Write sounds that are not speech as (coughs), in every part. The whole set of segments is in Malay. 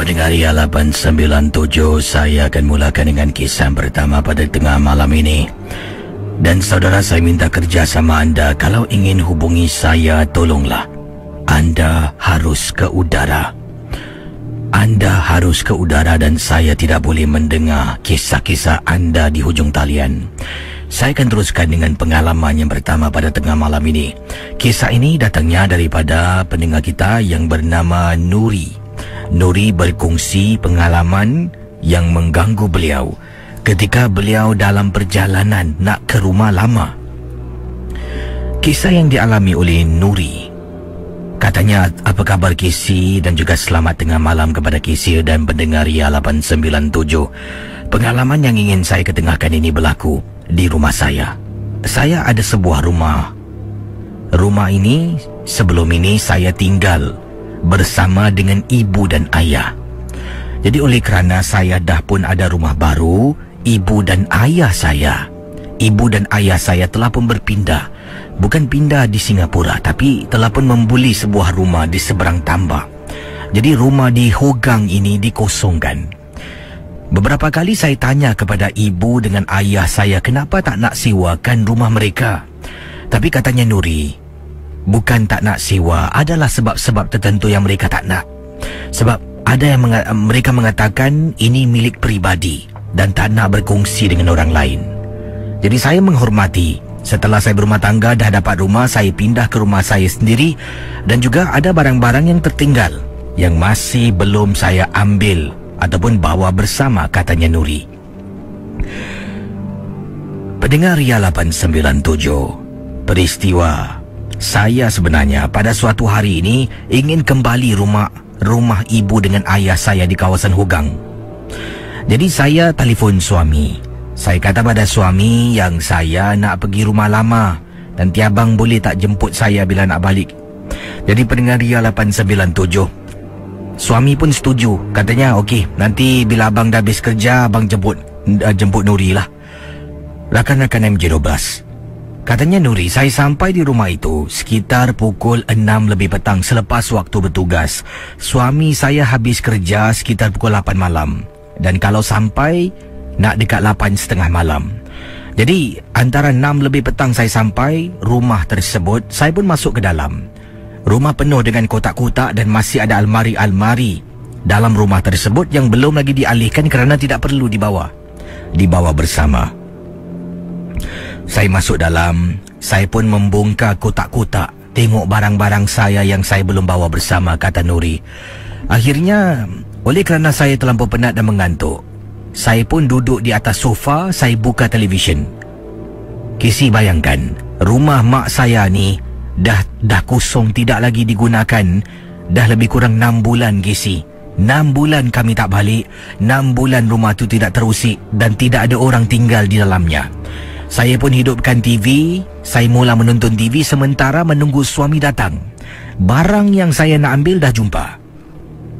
Pendengar Ria 897 Saya akan mulakan dengan kisah pertama pada tengah malam ini. Dan saudara saya minta kerjasama anda. Kalau ingin hubungi saya tolonglah. Anda harus ke udara. Anda harus ke udara dan saya tidak boleh mendengar kisah-kisah anda di hujung talian. Saya akan teruskan dengan pengalaman yang pertama pada tengah malam ini. Kisah ini datangnya daripada pendengar kita yang bernama Nuri. Nuri berkongsi pengalaman yang mengganggu beliau ketika beliau dalam perjalanan nak ke rumah lama. Kisah yang dialami oleh Nuri Katanya, apa kabar Kisi dan juga selamat tengah malam kepada Kisi dan pendengar Ria 897. Pengalaman yang ingin saya ketengahkan ini berlaku di rumah saya. Saya ada sebuah rumah. Rumah ini sebelum ini saya tinggal bersama dengan ibu dan ayah. Jadi oleh kerana saya dah pun ada rumah baru, ibu dan ayah saya, ibu dan ayah saya telah pun berpindah. Bukan pindah di Singapura tapi telah pun membuli sebuah rumah di seberang tambak. Jadi rumah di Hogang ini dikosongkan. Beberapa kali saya tanya kepada ibu dengan ayah saya kenapa tak nak sewakan rumah mereka. Tapi katanya Nuri, bukan tak nak sewa adalah sebab-sebab tertentu yang mereka tak nak. Sebab ada yang menga- mereka mengatakan ini milik pribadi dan tak nak berkongsi dengan orang lain. Jadi saya menghormati. Setelah saya berumah tangga dah dapat rumah, saya pindah ke rumah saya sendiri dan juga ada barang-barang yang tertinggal yang masih belum saya ambil ataupun bawa bersama katanya Nuri. Pendengar Ria 897, peristiwa saya sebenarnya pada suatu hari ini ingin kembali rumah rumah ibu dengan ayah saya di kawasan Hugang. Jadi saya telefon suami. Saya kata pada suami yang saya nak pergi rumah lama dan tiabang boleh tak jemput saya bila nak balik. Jadi pendengar Ria 897. Suami pun setuju. Katanya okey, nanti bila abang dah habis kerja abang jemput uh, jemput Nuri lah. Rakan-rakan MJ12. Katanya Nuri, saya sampai di rumah itu sekitar pukul 6 lebih petang selepas waktu bertugas. Suami saya habis kerja sekitar pukul 8 malam. Dan kalau sampai, nak dekat 8 setengah malam. Jadi, antara 6 lebih petang saya sampai, rumah tersebut, saya pun masuk ke dalam. Rumah penuh dengan kotak-kotak dan masih ada almari-almari dalam rumah tersebut yang belum lagi dialihkan kerana tidak perlu dibawa. Dibawa bersama. Saya masuk dalam, saya pun membongkar kotak-kotak, tengok barang-barang saya yang saya belum bawa bersama, kata Nuri. Akhirnya, oleh kerana saya terlampau penat dan mengantuk, saya pun duduk di atas sofa, saya buka televisyen. Kisi bayangkan, rumah mak saya ni dah dah kosong tidak lagi digunakan dah lebih kurang 6 bulan Kisi. 6 bulan kami tak balik, 6 bulan rumah tu tidak terusik dan tidak ada orang tinggal di dalamnya. Saya pun hidupkan TV, saya mula menonton TV sementara menunggu suami datang. Barang yang saya nak ambil dah jumpa.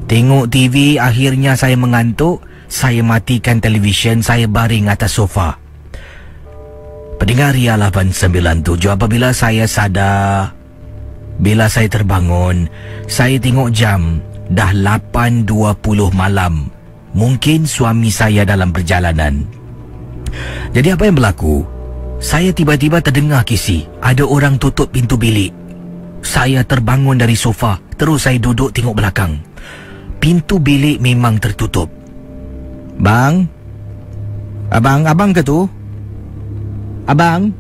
Tengok TV, akhirnya saya mengantuk, saya matikan televisyen, saya baring atas sofa. Pendengar Ria 897 apabila saya sadar Bila saya terbangun Saya tengok jam Dah 8.20 malam Mungkin suami saya dalam perjalanan Jadi apa yang berlaku? Saya tiba-tiba terdengar kisi Ada orang tutup pintu bilik Saya terbangun dari sofa Terus saya duduk tengok belakang Pintu bilik memang tertutup Bang? Abang, abang ke tu? Abang?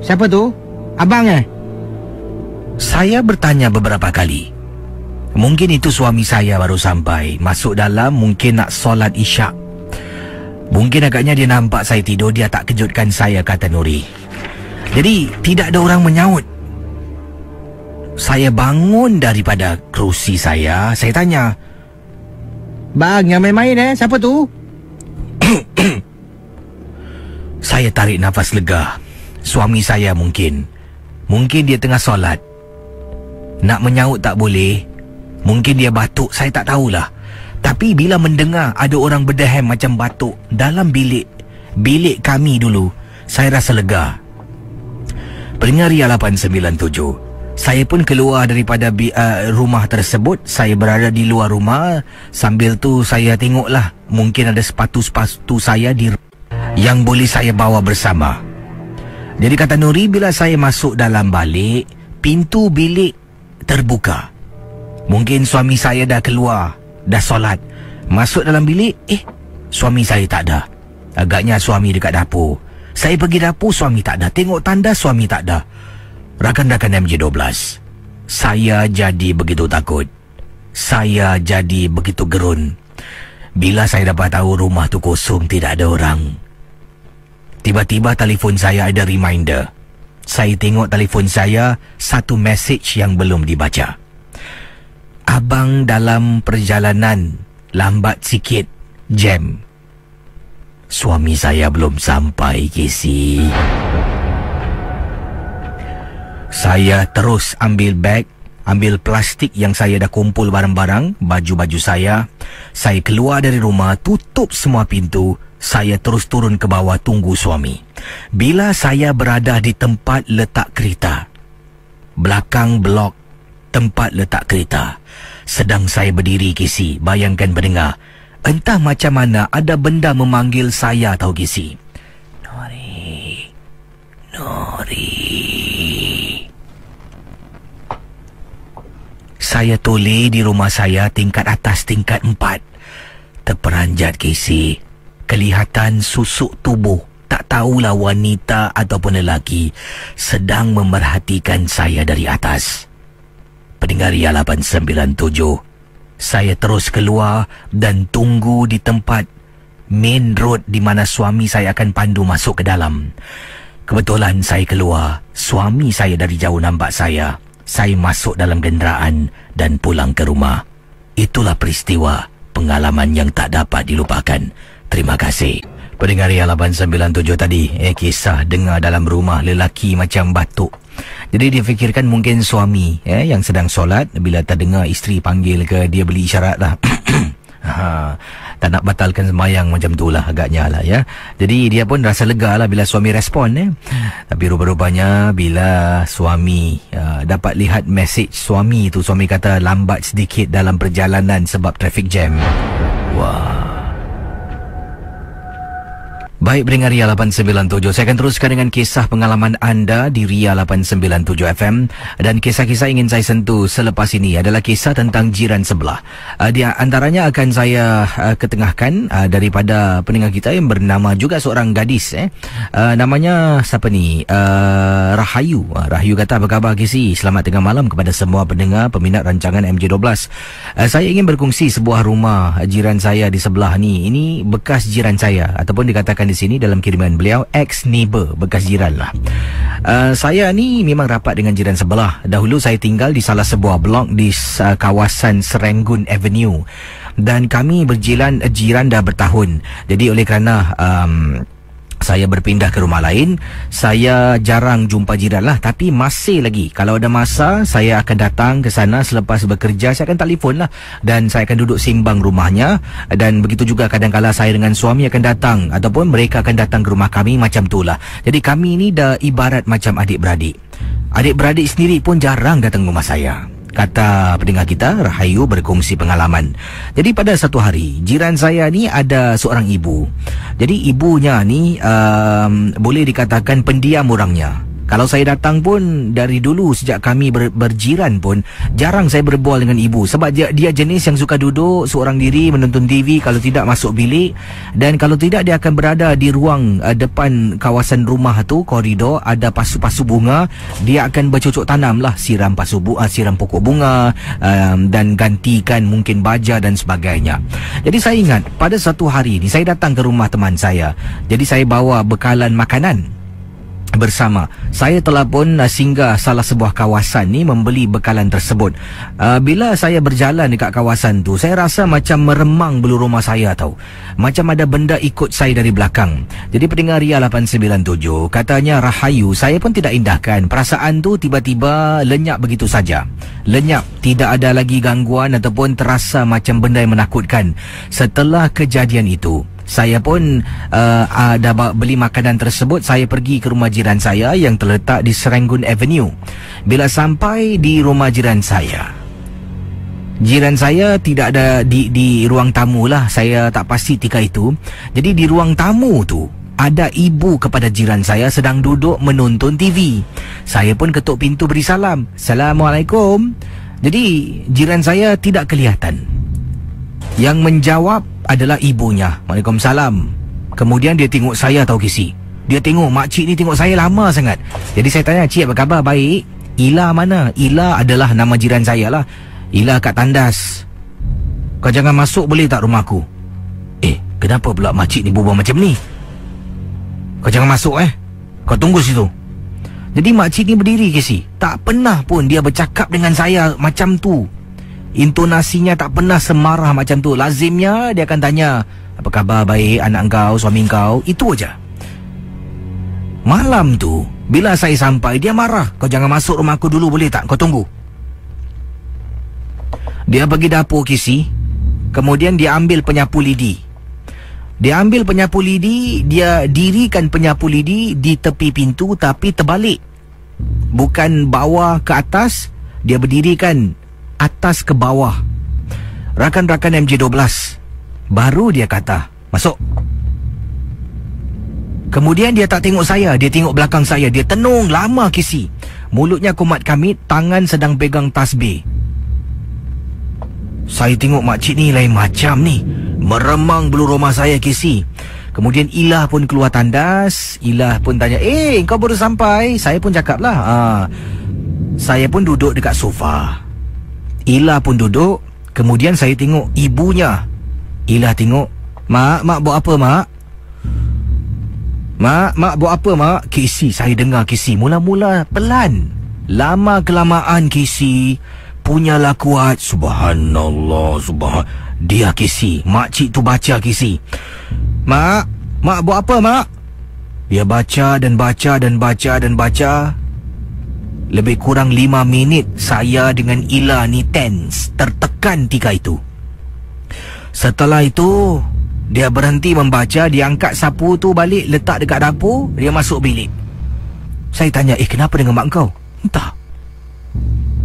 Siapa tu? Abang eh? Saya bertanya beberapa kali. Mungkin itu suami saya baru sampai. Masuk dalam mungkin nak solat isyak. Mungkin agaknya dia nampak saya tidur, dia tak kejutkan saya, kata Nuri. Jadi, tidak ada orang menyaut. Saya bangun daripada kerusi saya. Saya tanya, Bang, yang main-main eh? Siapa tu? (coughs) Saya tarik nafas lega. Suami saya mungkin. Mungkin dia tengah solat. Nak menyaut tak boleh. Mungkin dia batuk, saya tak tahulah. Tapi bila mendengar ada orang berdehem macam batuk dalam bilik bilik kami dulu, saya rasa lega. Pendengar Ria 897. Saya pun keluar daripada uh, rumah tersebut. Saya berada di luar rumah. Sambil tu saya tengoklah. Mungkin ada sepatu-sepatu saya di yang boleh saya bawa bersama. Jadi kata Nuri, bila saya masuk dalam balik, pintu bilik terbuka. Mungkin suami saya dah keluar, dah solat. Masuk dalam bilik, eh, suami saya tak ada. Agaknya suami dekat dapur. Saya pergi dapur, suami tak ada. Tengok tanda, suami tak ada. Rakan-rakan MJ12 Saya jadi begitu takut Saya jadi begitu gerun Bila saya dapat tahu rumah tu kosong Tidak ada orang Tiba-tiba telefon saya ada reminder Saya tengok telefon saya Satu message yang belum dibaca Abang dalam perjalanan Lambat sikit Jam Suami saya belum sampai Casey saya terus ambil beg, ambil plastik yang saya dah kumpul barang-barang, baju-baju saya. Saya keluar dari rumah, tutup semua pintu. Saya terus turun ke bawah tunggu suami. Bila saya berada di tempat letak kereta, belakang blok tempat letak kereta, sedang saya berdiri kisi, bayangkan pendengar, entah macam mana ada benda memanggil saya tahu kisi. Nori, Nori. Saya toleh di rumah saya tingkat atas tingkat empat. Terperanjat Casey. Kelihatan susuk tubuh. Tak tahulah wanita ataupun lelaki sedang memerhatikan saya dari atas. Pendengar Ria 897. Saya terus keluar dan tunggu di tempat main road di mana suami saya akan pandu masuk ke dalam. Kebetulan saya keluar, suami saya dari jauh nampak saya saya masuk dalam kenderaan dan pulang ke rumah. Itulah peristiwa pengalaman yang tak dapat dilupakan. Terima kasih. Pendengar yang 897 tadi, eh, kisah dengar dalam rumah lelaki macam batuk. Jadi dia fikirkan mungkin suami eh, yang sedang solat bila terdengar isteri panggil ke dia beli isyarat lah. (coughs) ha, tak nak batalkan sembahyang macam tu lah agaknya lah ya. Jadi dia pun rasa lega lah bila suami respon eh. Tapi rupa-rupanya bila suami uh, dapat lihat message suami tu suami kata lambat sedikit dalam perjalanan sebab traffic jam. Wah. Baik, pendengar Ria 897. Saya akan teruskan dengan kisah pengalaman anda di Ria 897 FM. Dan kisah-kisah ingin saya sentuh selepas ini adalah kisah tentang jiran sebelah. Uh, di antaranya akan saya uh, ketengahkan uh, daripada pendengar kita yang bernama juga seorang gadis. Eh. Uh, namanya siapa ni? Uh, Rahayu. Uh, Rahayu kata, apa khabar Kisi? Selamat tengah malam kepada semua pendengar peminat rancangan MJ12. Uh, saya ingin berkongsi sebuah rumah jiran saya di sebelah ni. Ini bekas jiran saya ataupun dikatakan di sini dalam kiriman beliau ex neighbor bekas jiran lah. Uh, saya ni memang rapat dengan jiran sebelah. Dahulu saya tinggal di salah sebuah blok di uh, kawasan Serenggun Avenue dan kami berjiran uh, jiran dah bertahun. Jadi oleh kerana um, saya berpindah ke rumah lain. Saya jarang jumpa jiran lah. Tapi masih lagi. Kalau ada masa saya akan datang ke sana selepas bekerja. Saya akan telefon lah. Dan saya akan duduk simbang rumahnya. Dan begitu juga kadang-kala saya dengan suami akan datang. Ataupun mereka akan datang ke rumah kami. Macam tu lah. Jadi kami ni dah ibarat macam adik-beradik. Adik-beradik sendiri pun jarang datang rumah saya kata pendengar kita Rahayu berkongsi pengalaman. Jadi pada satu hari jiran saya ni ada seorang ibu. Jadi ibunya ni um, boleh dikatakan pendiam orangnya. Kalau saya datang pun dari dulu sejak kami ber, berjiran pun jarang saya berbual dengan ibu. Sebab dia, dia jenis yang suka duduk seorang diri menonton TV kalau tidak masuk bilik. Dan kalau tidak dia akan berada di ruang uh, depan kawasan rumah tu koridor. Ada pasu-pasu bunga. Dia akan bercocok tanam lah. Siram pasu bunga uh, siram pokok bunga um, dan gantikan mungkin baja dan sebagainya. Jadi saya ingat pada satu hari ni saya datang ke rumah teman saya. Jadi saya bawa bekalan makanan bersama. Saya telah pun uh, singgah salah sebuah kawasan ni membeli bekalan tersebut. Uh, bila saya berjalan dekat kawasan tu, saya rasa macam meremang bulu rumah saya tahu. Macam ada benda ikut saya dari belakang. Jadi pendengar Ria 897, katanya Rahayu, saya pun tidak indahkan. Perasaan tu tiba-tiba lenyap begitu saja. Lenyap, tidak ada lagi gangguan ataupun terasa macam benda yang menakutkan. Setelah kejadian itu, Saya pun uh, uh, dah beli makanan tersebut Saya pergi ke rumah jiran saya Yang terletak di Serenggun Avenue Bila sampai di rumah jiran saya Jiran saya tidak ada di, di ruang tamu lah Saya tak pasti tika itu Jadi di ruang tamu tu ada ibu kepada jiran saya sedang duduk menonton TV. Saya pun ketuk pintu beri salam. Assalamualaikum. Jadi jiran saya tidak kelihatan. Yang menjawab adalah ibunya. Waalaikumsalam. Kemudian dia tengok saya tahu kisi. Dia tengok makcik ni tengok saya lama sangat. Jadi saya tanya, "Cik, apa khabar? Baik." Ila mana? Ila adalah nama jiran saya lah. Ila kat tandas. Kau jangan masuk boleh tak rumahku? Eh, kenapa pula makcik ni berubah macam ni? Kau jangan masuk eh. Kau tunggu situ. Jadi makcik ni berdiri Kisi. Tak pernah pun dia bercakap dengan saya macam tu. Intonasinya tak pernah semarah macam tu. Lazimnya dia akan tanya Apa khabar? Baik? Anak kau, suami kau Itu aja. Malam tu Bila saya sampai dia marah. Kau jangan masuk rumah aku dulu boleh tak? Kau tunggu. Dia pergi dapur kisi Kemudian dia ambil penyapu lidi. Dia ambil penyapu lidi Dia dirikan penyapu lidi Di tepi pintu tapi terbalik. Bukan bawah ke atas Dia berdirikan atas ke bawah. Rakan-rakan MJ12 baru dia kata, "Masuk." Kemudian dia tak tengok saya, dia tengok belakang saya, dia tenung lama kisi. Mulutnya kumat kamit, tangan sedang pegang tasbih. Saya tengok makcik ni lain macam ni. Meremang bulu rumah saya kisi. Kemudian Ilah pun keluar tandas. Ilah pun tanya, eh kau baru sampai? Saya pun cakap lah. Ha. Saya pun duduk dekat sofa. Ila pun duduk. Kemudian saya tengok ibunya. Ila tengok Mak, mak buat apa mak? Mak, mak buat apa mak? Kisi, saya dengar Kisi Mula-mula pelan. Lama kelamaan Kisi Punyalah kuat. Subhanallah Subhan. Dia Kisi Makcik tu baca Kisi Mak, mak buat apa mak? Dia baca dan baca dan baca dan baca lebih kurang lima minit saya dengan Ila ni tense, tertekan tika itu. Setelah itu, dia berhenti membaca, dia angkat sapu tu balik, letak dekat dapur, dia masuk bilik. Saya tanya, eh kenapa dengan mak kau? Entah.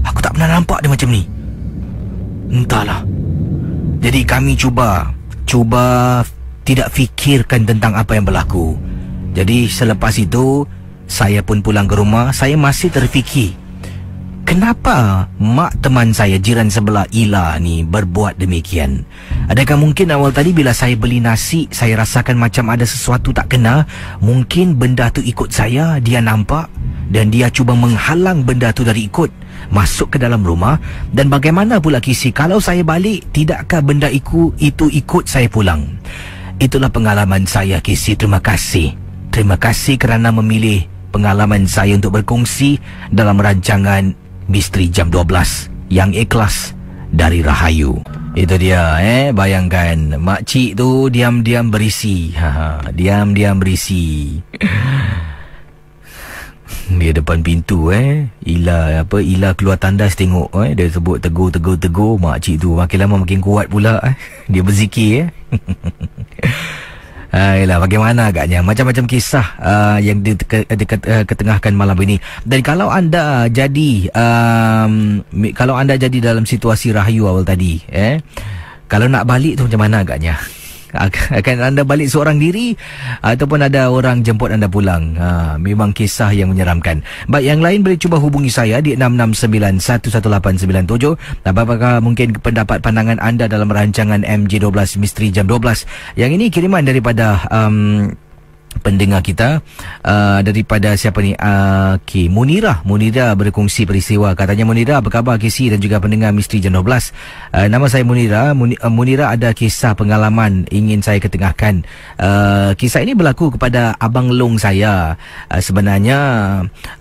Aku tak pernah nampak dia macam ni. Entahlah. Jadi kami cuba, cuba tidak fikirkan tentang apa yang berlaku. Jadi selepas itu, saya pun pulang ke rumah Saya masih terfikir Kenapa mak teman saya jiran sebelah Ila ni berbuat demikian? Adakah mungkin awal tadi bila saya beli nasi Saya rasakan macam ada sesuatu tak kena Mungkin benda tu ikut saya Dia nampak Dan dia cuba menghalang benda tu dari ikut Masuk ke dalam rumah Dan bagaimana pula kisi Kalau saya balik Tidakkah benda iku, itu ikut saya pulang? Itulah pengalaman saya kisi Terima kasih Terima kasih kerana memilih pengalaman saya untuk berkongsi dalam rancangan Misteri Jam 12 yang ikhlas dari Rahayu. Itu dia eh? Bayangkan makcik tu diam-diam berisi. Ha diam-diam berisi. (laughs) Dia depan pintu eh? Ila apa Ila keluar tandas tengok eh? Dia sebut tegur tegur tegur. Makcik tu makin lama makin kuat pula eh? (laughs) Dia berzikir eh (laughs) Ayolah, bagaimana agaknya macam-macam kisah uh, yang diketengahkan malam ini. Dan kalau anda jadi um, kalau anda jadi dalam situasi rahayu awal tadi, eh kalau nak balik tu macam mana agaknya? Akan anda balik seorang diri ataupun ada orang jemput anda pulang. Ha, memang kisah yang menyeramkan. Baik, yang lain boleh cuba hubungi saya di 669-11897. Apakah mungkin pendapat pandangan anda dalam rancangan MJ12 Misteri Jam 12? Yang ini kiriman daripada... Um, pendengar kita uh, daripada siapa ni? Uh, okay. Munira Munira berkongsi peristiwa. Katanya Munira apa khabar KC dan juga pendengar Misteri Jam 12 uh, nama saya Munira uh, Munira ada kisah pengalaman ingin saya ketengahkan. Uh, kisah ini berlaku kepada Abang Long saya. Uh, sebenarnya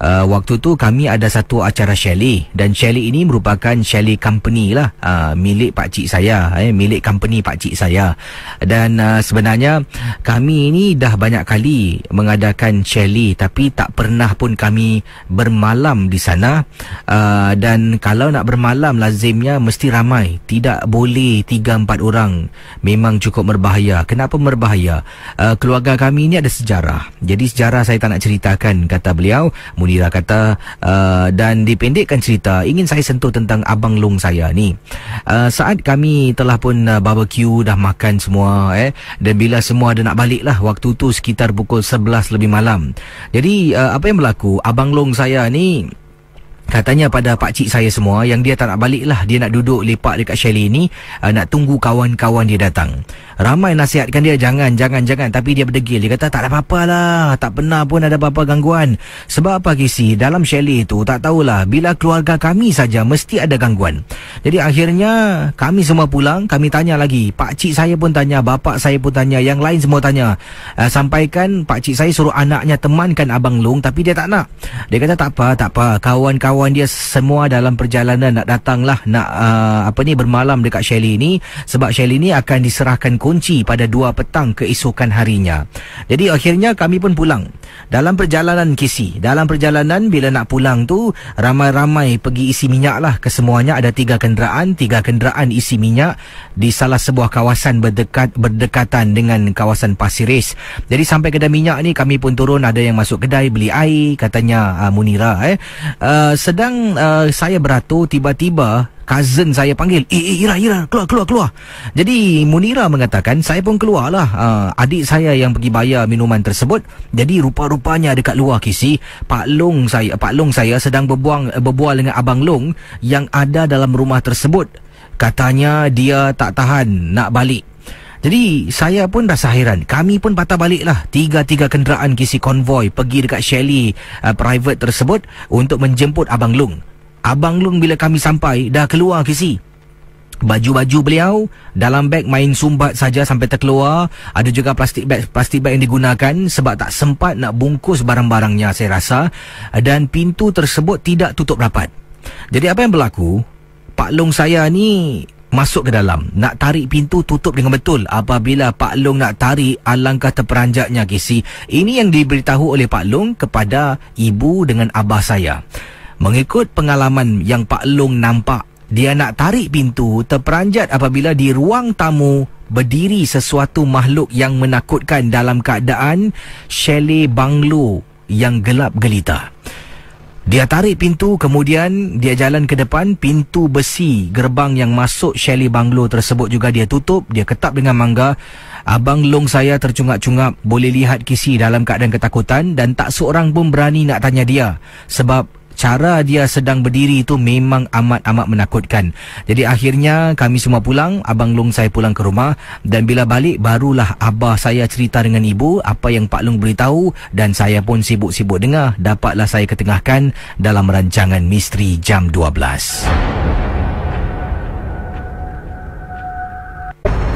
uh, waktu tu kami ada satu acara chalet dan chalet ini merupakan chalet company lah. Uh, milik pak cik saya eh, milik company pak cik saya. Dan uh, sebenarnya kami ini dah banyak kali kali mengadakan chalet tapi tak pernah pun kami bermalam di sana. Uh, dan kalau nak bermalam lazimnya mesti ramai. Tidak boleh 3 4 orang. Memang cukup berbahaya. Kenapa berbahaya? Uh, keluarga kami ni ada sejarah. Jadi sejarah saya tak nak ceritakan kata beliau. Munira kata uh, dan dipendekkan cerita ingin saya sentuh tentang abang long saya ni. Uh, saat kami telah pun uh, barbecue dah makan semua eh dan bila semua ada nak balik lah waktu tu sekitar pukul 11 lebih malam. Jadi uh, apa yang berlaku? Abang long saya ni Katanya pada pak cik saya semua yang dia tak nak balik lah. Dia nak duduk lepak dekat chalet ni. Uh, nak tunggu kawan-kawan dia datang. Ramai nasihatkan dia jangan, jangan, jangan. Tapi dia berdegil. Dia kata tak ada apa-apa lah. Tak pernah pun ada apa-apa gangguan. Sebab apa kisi? Dalam chalet tu tak tahulah. Bila keluarga kami saja mesti ada gangguan. Jadi akhirnya kami semua pulang. Kami tanya lagi. Pak cik saya pun tanya. Bapak saya pun tanya. Yang lain semua tanya. Uh, sampaikan pak cik saya suruh anaknya temankan Abang Long. Tapi dia tak nak. Dia kata tak apa, tak apa. Kawan-kawan kawan dia semua dalam perjalanan nak datanglah nak uh, apa ni bermalam dekat Shelly ni sebab Shelly ni akan diserahkan kunci pada 2 petang keesokan harinya. Jadi akhirnya kami pun pulang. Dalam perjalanan kisi, dalam perjalanan bila nak pulang tu ramai-ramai pergi isi minyak lah kesemuanya ada tiga kenderaan, tiga kenderaan isi minyak di salah sebuah kawasan berdekat berdekatan dengan kawasan Pasiris. Jadi sampai kedai minyak ni kami pun turun ada yang masuk kedai beli air katanya uh, Munira eh. Uh, sedang uh, saya beratur tiba-tiba cousin saya panggil eh, eh Ira Ira keluar keluar keluar. Jadi Munira mengatakan saya pun keluarlah uh, adik saya yang pergi bayar minuman tersebut. Jadi rupa-rupanya dekat luar kisi Pak Long saya Pak Long saya sedang berbuang berbual dengan Abang Long yang ada dalam rumah tersebut. Katanya dia tak tahan nak balik jadi saya pun rasa heran. Kami pun patah balik lah. Tiga-tiga kenderaan kisi konvoi pergi dekat Shelly uh, private tersebut untuk menjemput Abang Long. Abang Long bila kami sampai dah keluar kisi. Baju-baju beliau dalam beg main sumbat saja sampai terkeluar. Ada juga plastik beg plastik beg yang digunakan sebab tak sempat nak bungkus barang-barangnya saya rasa dan pintu tersebut tidak tutup rapat. Jadi apa yang berlaku? Pak Long saya ni masuk ke dalam. Nak tarik pintu tutup dengan betul. Apabila Pak Long nak tarik alangkah terperanjatnya kisi ini yang diberitahu oleh Pak Long kepada ibu dengan abah saya. Mengikut pengalaman yang Pak Long nampak dia nak tarik pintu terperanjat apabila di ruang tamu berdiri sesuatu makhluk yang menakutkan dalam keadaan chalet banglo yang gelap gelita dia tarik pintu kemudian dia jalan ke depan pintu besi gerbang yang masuk Shelly Banglo tersebut juga dia tutup. Dia ketap dengan mangga. Abang Long saya tercungap-cungap boleh lihat kisi dalam keadaan ketakutan dan tak seorang pun berani nak tanya dia sebab cara dia sedang berdiri itu memang amat-amat menakutkan. Jadi akhirnya kami semua pulang, Abang Long saya pulang ke rumah dan bila balik barulah abah saya cerita dengan ibu apa yang Pak Long beritahu dan saya pun sibuk-sibuk dengar. Dapatlah saya ketengahkan dalam rancangan Misteri Jam 12.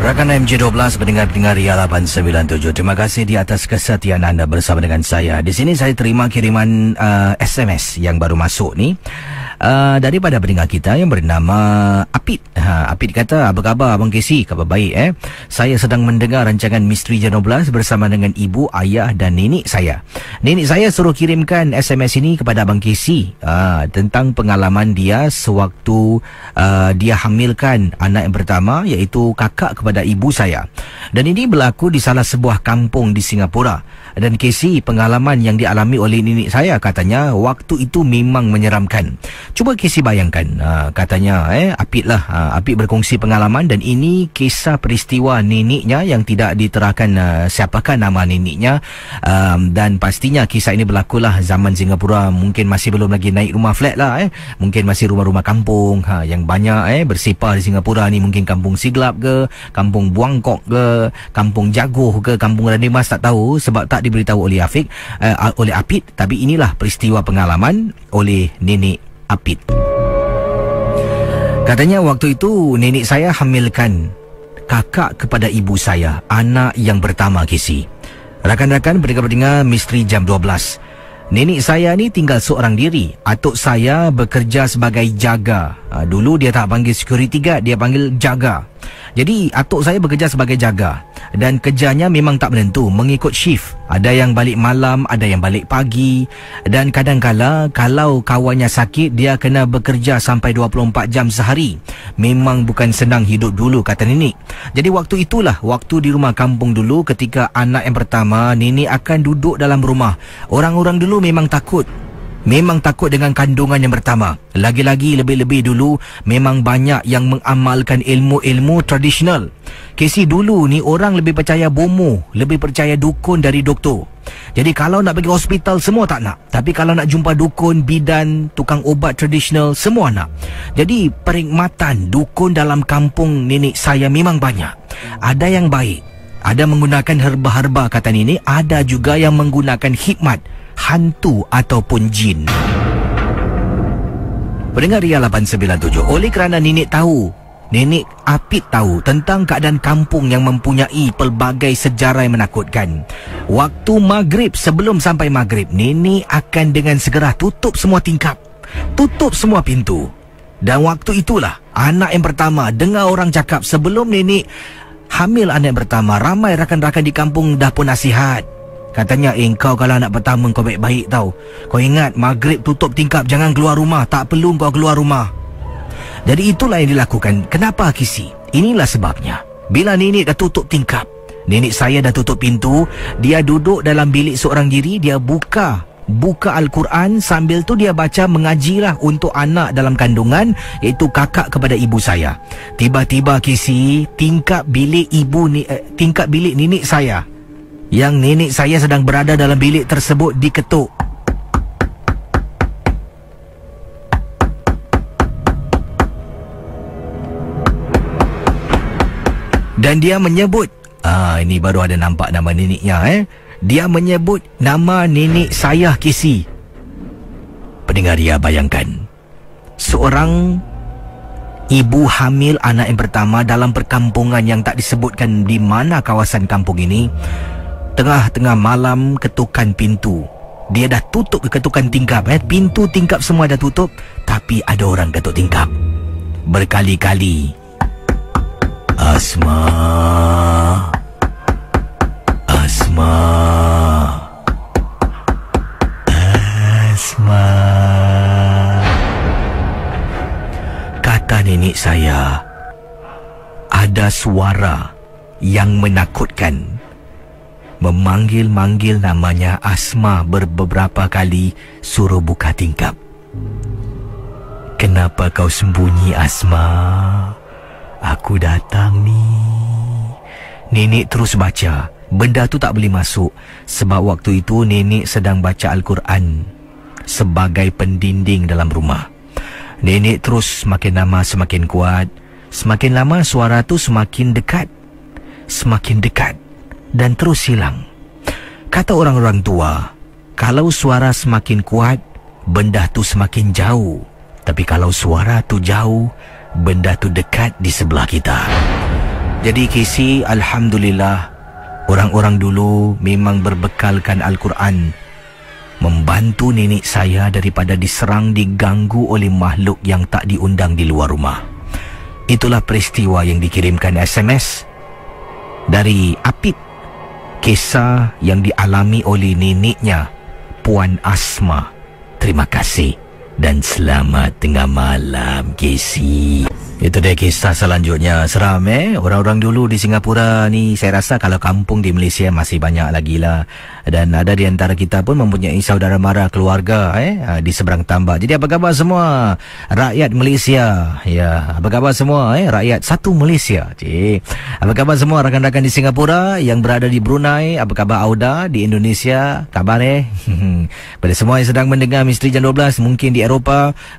Rakan MJ12 mendengar-dengar Ria 897. Terima kasih di atas kesetiaan anda bersama dengan saya. Di sini saya terima kiriman uh, SMS yang baru masuk ni. Uh, daripada pendengar kita yang bernama Apit. Ha, Apit kata, apa khabar Abang Casey? Khabar baik eh. Saya sedang mendengar rancangan Misteri Jam 12 bersama dengan ibu, ayah dan nenek saya. Nenek saya suruh kirimkan SMS ini kepada Abang Casey uh, tentang pengalaman dia sewaktu uh, dia hamilkan anak yang pertama iaitu kakak kepada ibu saya. Dan ini berlaku di salah sebuah kampung di Singapura. Dan Casey pengalaman yang dialami oleh nenek saya katanya waktu itu memang menyeramkan. Cuba Casey bayangkan uh, katanya eh Apit lah uh, Apit berkongsi pengalaman dan ini kisah peristiwa neneknya yang tidak diterahkan uh, siapakah nama neneknya. Um, dan pastinya kisah ini berlakulah zaman Singapura. Mungkin masih belum lagi naik rumah flat lah eh. Mungkin masih rumah-rumah kampung ha, yang banyak eh bersepah di Singapura ni. Mungkin kampung Siglap ke kampung Buangkok ke kampung Jaguh ke kampung Randimas tak tahu. Sebab tak diberitahu oleh Afiq uh, oleh Apit tapi inilah peristiwa pengalaman oleh nenek Apit. Katanya waktu itu nenek saya hamilkan kakak kepada ibu saya, anak yang pertama Kisi. Rakan-rakan pendengar-pendengar misteri jam 12. Nenek saya ni tinggal seorang diri. Atuk saya bekerja sebagai jaga. Ha, dulu dia tak panggil security guard, dia panggil jaga. Jadi atuk saya bekerja sebagai jaga. dan kerjanya memang tak menentu mengikut shift. Ada yang balik malam, ada yang balik pagi dan kadang-kala kalau kawannya sakit dia kena bekerja sampai 24 jam sehari. Memang bukan senang hidup dulu kata nenek. Jadi waktu itulah waktu di rumah kampung dulu ketika anak yang pertama nenek akan duduk dalam rumah. Orang-orang dulu memang takut Memang takut dengan kandungan yang pertama. Lagi-lagi lebih-lebih dulu memang banyak yang mengamalkan ilmu-ilmu tradisional. Kesi dulu ni orang lebih percaya bomo, lebih percaya dukun dari doktor. Jadi kalau nak pergi hospital semua tak nak. Tapi kalau nak jumpa dukun, bidan, tukang ubat tradisional semua nak. Jadi perkhidmatan dukun dalam kampung nenek saya memang banyak. Ada yang baik. Ada menggunakan herba-herba kata nenek, ada juga yang menggunakan hikmat hantu ataupun jin. Pendengar Ria 897, oleh kerana nenek tahu, nenek Apit tahu tentang keadaan kampung yang mempunyai pelbagai sejarah yang menakutkan. Waktu maghrib sebelum sampai maghrib, nenek akan dengan segera tutup semua tingkap. Tutup semua pintu. Dan waktu itulah anak yang pertama dengar orang cakap sebelum nenek hamil anak yang pertama, ramai rakan-rakan di kampung dah pun nasihat. Katanya eh kau kalau anak pertama kau baik-baik tau. Kau ingat maghrib tutup tingkap jangan keluar rumah. Tak perlu kau keluar rumah. Jadi itulah yang dilakukan. Kenapa kisi? Inilah sebabnya. Bila nenek dah tutup tingkap Nenek saya dah tutup pintu Dia duduk dalam bilik seorang diri Dia buka Buka Al-Quran. Sambil tu dia baca mengajilah Untuk anak dalam kandungan Iaitu kakak kepada ibu saya. Tiba-tiba kisi Tingkap bilik ibu ni eh, Tingkap bilik nenek saya yang nenek saya sedang berada dalam bilik tersebut diketuk. Dan dia menyebut, ah ini baru ada nampak nama neneknya eh. Dia menyebut nama nenek saya Kisi. Pendengar dia bayangkan. Seorang ibu hamil anak yang pertama dalam perkampungan yang tak disebutkan di mana kawasan kampung ini Tengah-tengah malam ketukan pintu. Dia dah tutup ketukan tingkap eh. Pintu tingkap semua dah tutup tapi ada orang ketuk tingkap. Berkali-kali. Asma. Asma. Asma. Kata nenek saya ada suara yang menakutkan memanggil-manggil namanya Asma beberapa kali suruh buka tingkap. Kenapa kau sembunyi Asma? Aku datang ni. Nenek terus baca. Benda tu tak boleh masuk sebab waktu itu nenek sedang baca Al-Quran sebagai pendinding dalam rumah. Nenek terus semakin lama semakin kuat. Semakin lama suara tu semakin dekat. Semakin dekat dan terus hilang. Kata orang-orang tua, kalau suara semakin kuat, benda tu semakin jauh. Tapi kalau suara tu jauh, benda tu dekat di sebelah kita. Jadi kisi, Alhamdulillah, orang-orang dulu memang berbekalkan Al-Quran membantu nenek saya daripada diserang diganggu oleh makhluk yang tak diundang di luar rumah. Itulah peristiwa yang dikirimkan SMS dari Apip kisah yang dialami oleh neneknya Puan Asma. Terima kasih dan selamat tengah malam, Casey. Itu dia kisah selanjutnya. Seram eh. Orang-orang dulu di Singapura ni saya rasa kalau kampung di Malaysia masih banyak lagi lah. Dan ada di antara kita pun mempunyai saudara mara keluarga eh ah, di seberang tambak. Jadi apa khabar semua rakyat Malaysia? Ya, apa khabar semua eh rakyat satu Malaysia? Cik. Apa khabar semua rakan-rakan di Singapura yang berada di Brunei? Apa khabar Auda di Indonesia? Kabar eh? (laughs) Pada semua yang sedang mendengar Misteri Jam 12 mungkin di Eropah,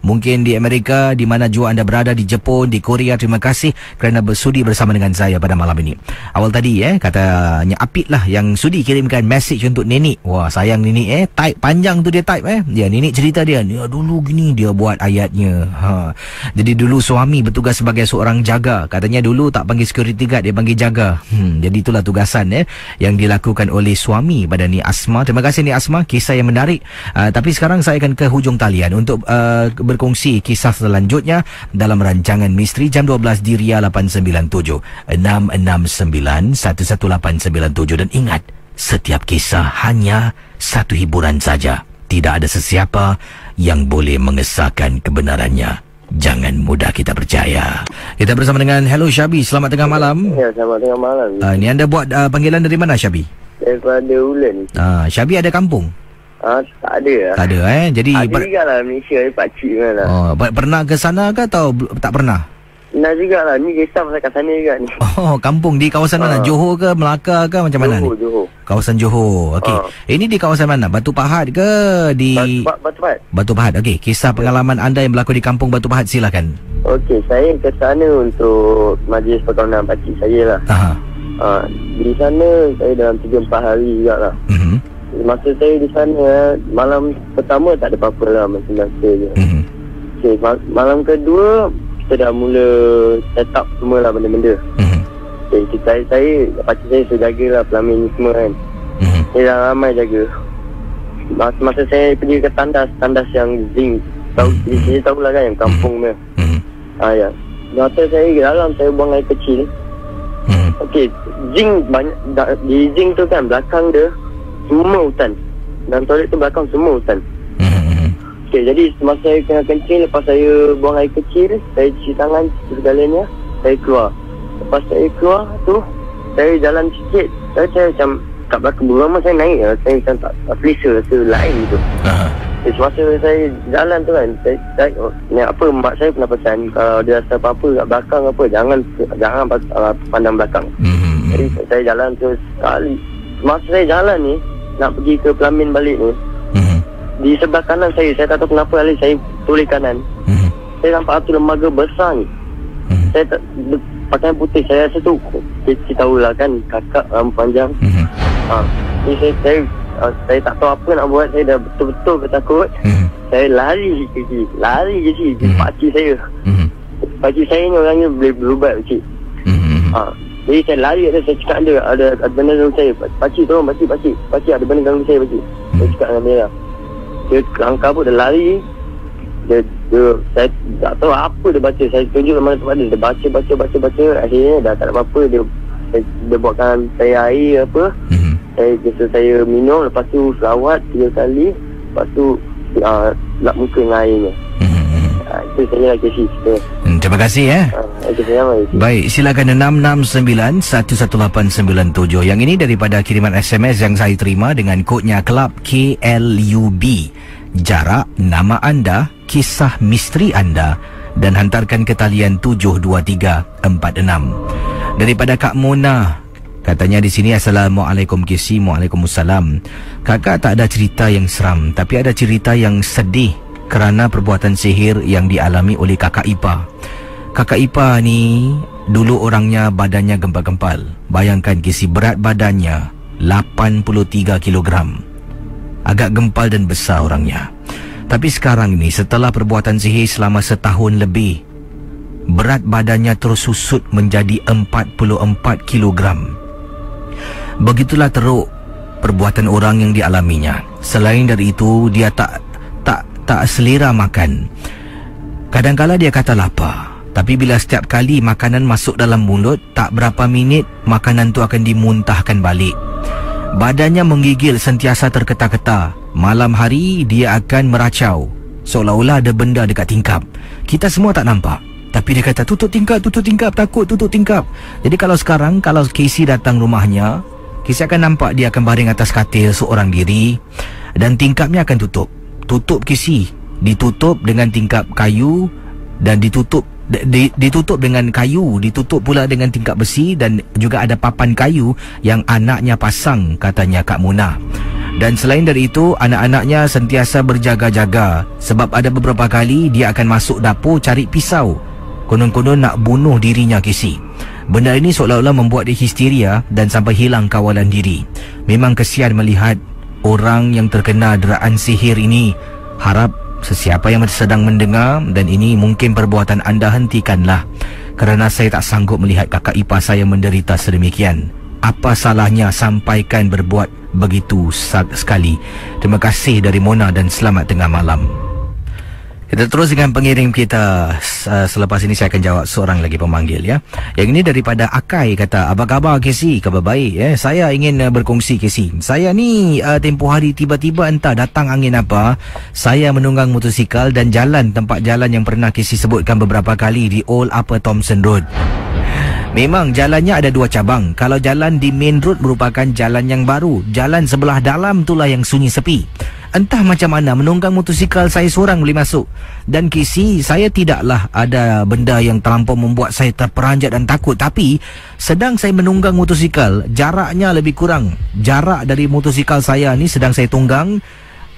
mungkin di Amerika, di mana jua anda berada di Jepun, di Korea. Terima kasih kerana bersudi bersama dengan saya pada malam ini. Awal tadi eh katanya Apit lah yang sudi kirimkan message untuk nenek. Wah sayang nenek eh type panjang tu dia type eh. Dia nenek cerita dia dia dulu gini dia buat ayatnya. Ha. Jadi dulu suami bertugas sebagai seorang jaga. Katanya dulu tak panggil security guard dia panggil jaga. Hmm jadi itulah tugasan eh yang dilakukan oleh suami pada ni Asma. Terima kasih ni Asma kisah yang menarik. Uh, tapi sekarang saya akan ke hujung talian untuk untuk uh, berkongsi kisah selanjutnya dalam rancangan Misteri jam 12 di Ria 897 669 11897 dan ingat setiap kisah hanya satu hiburan saja tidak ada sesiapa yang boleh mengesahkan kebenarannya Jangan mudah kita percaya. Kita bersama dengan Hello Syabi. Selamat tengah malam. Ya, selamat tengah malam. Uh, ni anda buat uh, panggilan dari mana Syabi? Daripada Ulen. Uh, Syabi ada kampung? Ah, tak ada lah. Tak ada eh. Jadi ada juga lah Malaysia ni pakcik kan lah. Oh, pernah ke sana ke atau tak pernah? Pernah juga lah. Ni kisah pasal kat sana juga ni. (laughs) Oh, kampung di kawasan mana? Ah. Johor ke Melaka ke macam mana Johor, ni? Johor. Kawasan Johor. Okey. Ah. Ini di kawasan mana? Batu Pahat ke di Batu, batu, batu. Batu Pahat. Okey, kisah pengalaman anda yang berlaku di kampung Batu Pahat silakan. Okey, saya ke sana untuk majlis perkahwinan pakcik saya lah. Aha. Ah, di sana saya dalam 3-4 hari juga lah. Mhm. Masa saya di sana, malam pertama tak ada apa-apa lah. Macam biasa je. Mhm. Okay, mal- malam kedua, kita dah mula set up semua lah benda-benda. Mhm. Okay, kita, saya, saya, pakcik saya sudah jagalah pelamin ni semua kan. Mhm. Saya dah ramai jaga Masa, masa saya pergi ke tandas Tandas yang zinc Tahu, Hmm. Saya tahu lah kan yang kampung ni Mhm. ah, ya. Masa saya ke dalam Saya buang air kecil Mhm. Okey Zinc banyak da, Di zinc tu kan Belakang dia Semua hutan Dan toilet tu belakang semua hutan Mhm. Okey jadi Semasa saya kena kencing Lepas saya buang air kecil Saya cuci tangan Segalanya Saya keluar Lepas saya keluar tu Saya jalan sikit Saya, saya macam Kat belakang lama saya naik lah. Saya macam tak, tak selesa Rasa lain tu Aha. Eh, semasa saya jalan tu kan saya, saya oh, ni apa mak saya pernah pesan kalau dia rasa apa-apa kat belakang apa jangan jangan uh, pandang belakang. Mhm. Jadi saya jalan terus sekali. Masa saya jalan ni nak pergi ke Pelamin balik ni Mhm. di sebelah kanan saya saya tak tahu kenapa kali saya toleh kanan. Mhm. Saya nampak satu lembaga besar ni. Mhm. Saya tak be- pakaian putih saya rasa tu kita tahulah kan kakak rambut panjang. Mhm. Ha. Ni saya, saya uh, saya tak tahu apa nak buat saya dah betul-betul ketakut. Mhm. Saya lari ke sini Lari ke sini Hmm. Pakcik saya Mhm. Pakcik saya ni orangnya boleh berubat pakcik Mhm. ha. Jadi saya lari ada Saya cakap dia Ada, ada benda ganggu saya. Pakcik tolong pakcik pakcik. Pakcik ada benda ganggu saya pakcik. Saya Hmm. cakap dengan dia. Dia langkah pun dia lari. Dia, dia, saya tak tahu apa dia baca. Saya tunjuk mana tempat dia. Dia baca baca baca baca. Akhirnya dah tak ada apa-apa. Dia dia, dia buatkan saya air apa. Mhm. Saya biasa saya minum. Lepas tu selawat tiga kali. Lepas tu uh, lap muka dengan airnya. Mhm. Ha, itu saya lagi cerita. Hmm, Terima kasih eh. Ha, mai. Baik, silakan 669-11897. Yang ini daripada kiriman SMS yang saya terima dengan kodnya Club KLUB. Jarak, nama anda, kisah misteri anda dan hantarkan ke talian 72346. Daripada Kak Mona, katanya di sini Assalamualaikum Kisi, Waalaikumsalam. Kakak tak ada cerita yang seram, tapi ada cerita yang sedih kerana perbuatan sihir yang dialami oleh kakak Ipa. Kakak Ipa ni dulu orangnya badannya gempal-gempal. Bayangkan kisi berat badannya 83 kilogram. Agak gempal dan besar orangnya. Tapi sekarang ni setelah perbuatan sihir selama setahun lebih, berat badannya terus susut menjadi 44 kilogram. Begitulah teruk perbuatan orang yang dialaminya. Selain dari itu, dia tak tak selera makan. Kadang-kala dia kata lapar. Tapi bila setiap kali makanan masuk dalam mulut, tak berapa minit makanan tu akan dimuntahkan balik. Badannya menggigil sentiasa terketa-keta. Malam hari dia akan meracau. Seolah-olah ada benda dekat tingkap. Kita semua tak nampak. Tapi dia kata tutup tingkap, tutup tingkap, takut tutup tingkap. Jadi kalau sekarang, kalau Casey datang rumahnya, Casey akan nampak dia akan baring atas katil seorang diri. Dan tingkapnya akan tutup. Tutup Casey. Ditutup dengan tingkap kayu dan ditutup di, ditutup dengan kayu, ditutup pula dengan tingkap besi dan juga ada papan kayu yang anaknya pasang katanya Kak Muna. Dan selain dari itu, anak-anaknya sentiasa berjaga-jaga sebab ada beberapa kali dia akan masuk dapur cari pisau. Konon-konon nak bunuh dirinya Kisi. Benda ini seolah-olah membuat dia histeria dan sampai hilang kawalan diri. Memang kesian melihat orang yang terkena deraan sihir ini. Harap sesiapa yang sedang mendengar dan ini mungkin perbuatan anda hentikanlah. Kerana saya tak sanggup melihat kakak ipar saya menderita sedemikian. Apa salahnya sampaikan berbuat begitu sekali. Terima kasih dari Mona dan selamat tengah malam. Kita terus dengan pengirim kita Selepas ini saya akan jawab seorang lagi pemanggil ya Yang ini daripada Akai kata Apa khabar KC? Khabar baik ya Saya ingin uh, berkongsi KC Saya ni uh, tempoh hari tiba-tiba entah datang angin apa Saya menunggang motosikal dan jalan tempat jalan yang pernah KC sebutkan beberapa kali Di Old Upper Thompson Road Memang jalannya ada dua cabang. Kalau jalan di main road merupakan jalan yang baru. Jalan sebelah dalam itulah yang sunyi sepi. Entah macam mana menunggang motosikal saya seorang boleh masuk. Dan kisi saya tidaklah ada benda yang terlampau membuat saya terperanjat dan takut. Tapi sedang saya menunggang motosikal jaraknya lebih kurang. Jarak dari motosikal saya ni sedang saya tunggang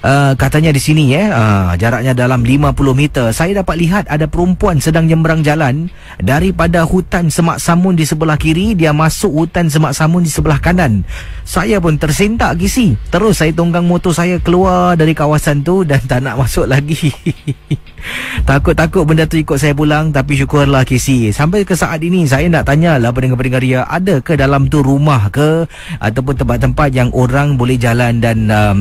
Uh, katanya di sini ya uh, jaraknya dalam 50 meter. Saya dapat lihat ada perempuan sedang nyembrang jalan daripada hutan semak samun di sebelah kiri. Dia masuk hutan semak samun di sebelah kanan. Saya pun tersentak gisi. Terus saya tunggang motor saya keluar dari kawasan tu dan tak nak masuk lagi. (laughs) Takut-takut benda tu ikut saya pulang tapi syukurlah kisi sampai ke saat ini saya nak tanyalah pendengar-pendengar dia ada ke dalam tu rumah ke? Ataupun tempat-tempat yang orang boleh jalan dan um,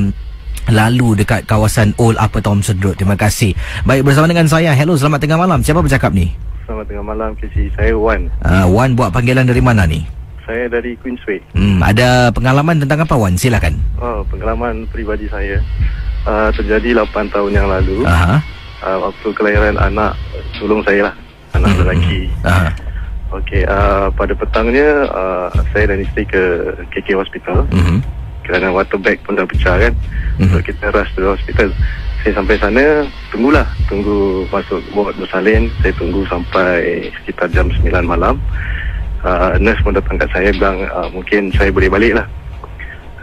lalu dekat kawasan Old Upper Thompson Road. Terima kasih. Baik bersama dengan saya. Hello, selamat tengah malam. Siapa bercakap ni? Selamat tengah malam, KC. Saya Wan. Uh, Wan buat panggilan dari mana ni? Saya dari Queensway. Hmm, ada pengalaman tentang apa Wan? Silakan. Oh, pengalaman peribadi saya. Uh, terjadi 8 tahun yang lalu. Aha. Uh, waktu kelahiran anak sulung saya lah. Anak hmm. lelaki. Aha. Okey, uh, pada petangnya uh, saya dan isteri ke KK Hospital. Mhm. Kerana water bag pun dah pecah kan. Mhm. So kita rush to hospital. Saya sampai sana, tunggulah. Tunggu masuk ward bersalin. Saya tunggu sampai sekitar jam 9 malam. Uh, nurse pun datang kat saya bilang uh, mungkin saya boleh balik lah.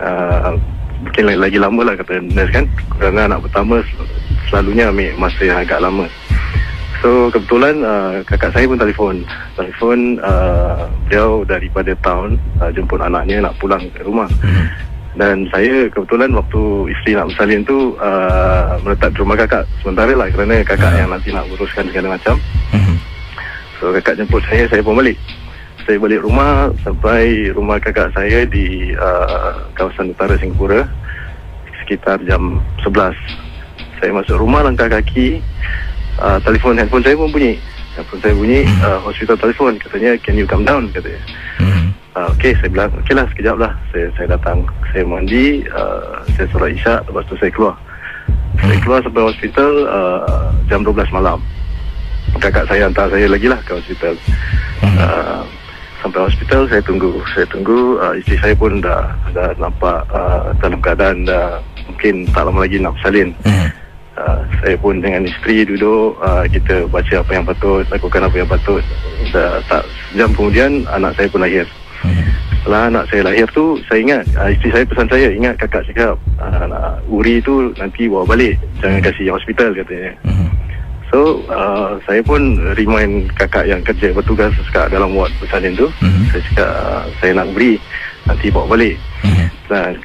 Uh, mungkin lagi, lagi lama lah kata nurse kan. Kerana anak pertama sel- selalunya ambil masa yang agak lama. So kebetulan uh, kakak saya pun telefon. Telefon uh, beliau daripada town uh, jemput anaknya nak pulang ke rumah. Mhm. Dan saya kebetulan waktu isteri nak bersalin tu uh, meletak di rumah kakak sementara lah kerana kakak Ah. yang nanti nak uruskan segala macam. Mhm. So kakak jemput saya, saya pun balik. Saya balik rumah sampai rumah kakak saya di uh, kawasan utara Singapura sekitar jam 11. Saya masuk rumah langkah kaki, uh, telefon handphone saya pun bunyi. Handphone saya bunyi, uh, hospital telefon katanya can you come down katanya. Mhm. Uh, Okey, saya bilang, okey lah, sekejap lah. Saya, saya datang, saya mandi, uh, saya solat isyak, lepas tu saya keluar. Saya keluar sampai hospital uh, jam 12 malam. Kakak saya hantar saya lagi lah ke hospital. Uh, sampai hospital, saya tunggu. Saya tunggu, uh, isteri saya pun dah, dah nampak uh, dalam keadaan dah mungkin tak lama lagi nak bersalin. Mhm. Uh, saya pun dengan isteri duduk uh, kita baca apa yang patut lakukan apa yang patut Dah, tak jam kemudian anak saya pun lahir Mhm. setelah anak saya lahir tu saya ingat uh, isteri saya pesan saya ingat kakak cakap uh, uri tu nanti bawa balik jangan kasih hospital katanya Mhm. so uh, saya pun remind kakak yang kerja bertugas kat dalam ward bersalin tu Mhm. saya cakap uh, saya nak uri nanti bawa balik dan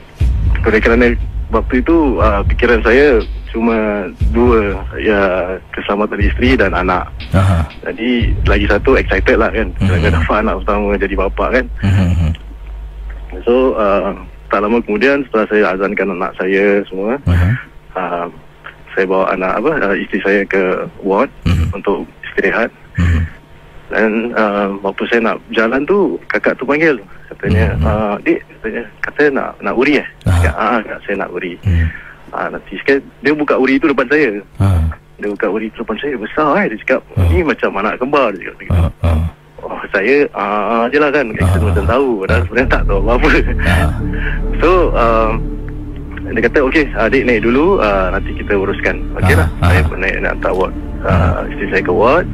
oleh kerana waktu itu uh, pikiran saya cuma dua ya keselamatan isteri dan anak Aha. jadi lagi satu excited lah kan Mhm. kerana dapat anak pertama jadi bapa kan Mhm. So uh, tak lama kemudian setelah saya azankan anak saya semua, Aha. uh, saya bawa anak apa uh, isteri saya ke ward Mhm. untuk istirahat. Mhm. Dan uh, waktu saya nak jalan tu kakak tu panggil katanya, Mhm. uh, "Dik," katanya, kata nak nak uri eh?" Ah. "Ah, kak, saya nak uri." Mhm. Ah, nanti sikit dia buka uri tu depan saya. Ah. Dia buka uri tu depan saya besar eh dia cakap, Ah. "Ni macam anak kembar." Dia cakap. Ah. Ah. Oh, saya ah je lah kan. Kita Ah. macam tahu padahal sebenarnya tak tahu apa-apa. (laughs) So uh, dia kata okey adik naik dulu uh, nanti kita uruskan. Okey Ah, lah. ah. Saya pun naik nak hantar ward. Uh, isteri saya ke ward.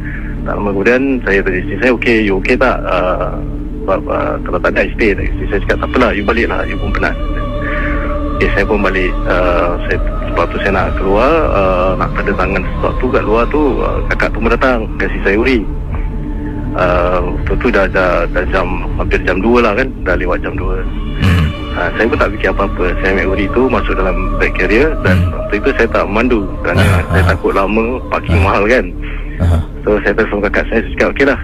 Tak lama kemudian saya tanya isteri saya okey you okey tak? Uh, uh, uh, kalau tak ada isteri isteri saya cakap tak apalah you balik lah you pun penat. Okay, saya pun balik uh, saya, Sebab tu saya nak keluar uh, Nak tanda tangan sesuatu kat luar tu uh, Kakak tu pun datang Kasih saya uri. Uh, Waktu tu dah, dah, dah jam Hampir jam 2 lah kan Dah lewat jam 2 Mhm. uh, Saya pun tak fikir apa-apa Saya ambil uri tu Masuk dalam bag carrier Dan waktu itu saya tak memandu Kerana Ah, saya ah. takut lama Parking mahal kan. Aha. So saya telefon kakak saya Saya cakap okey lah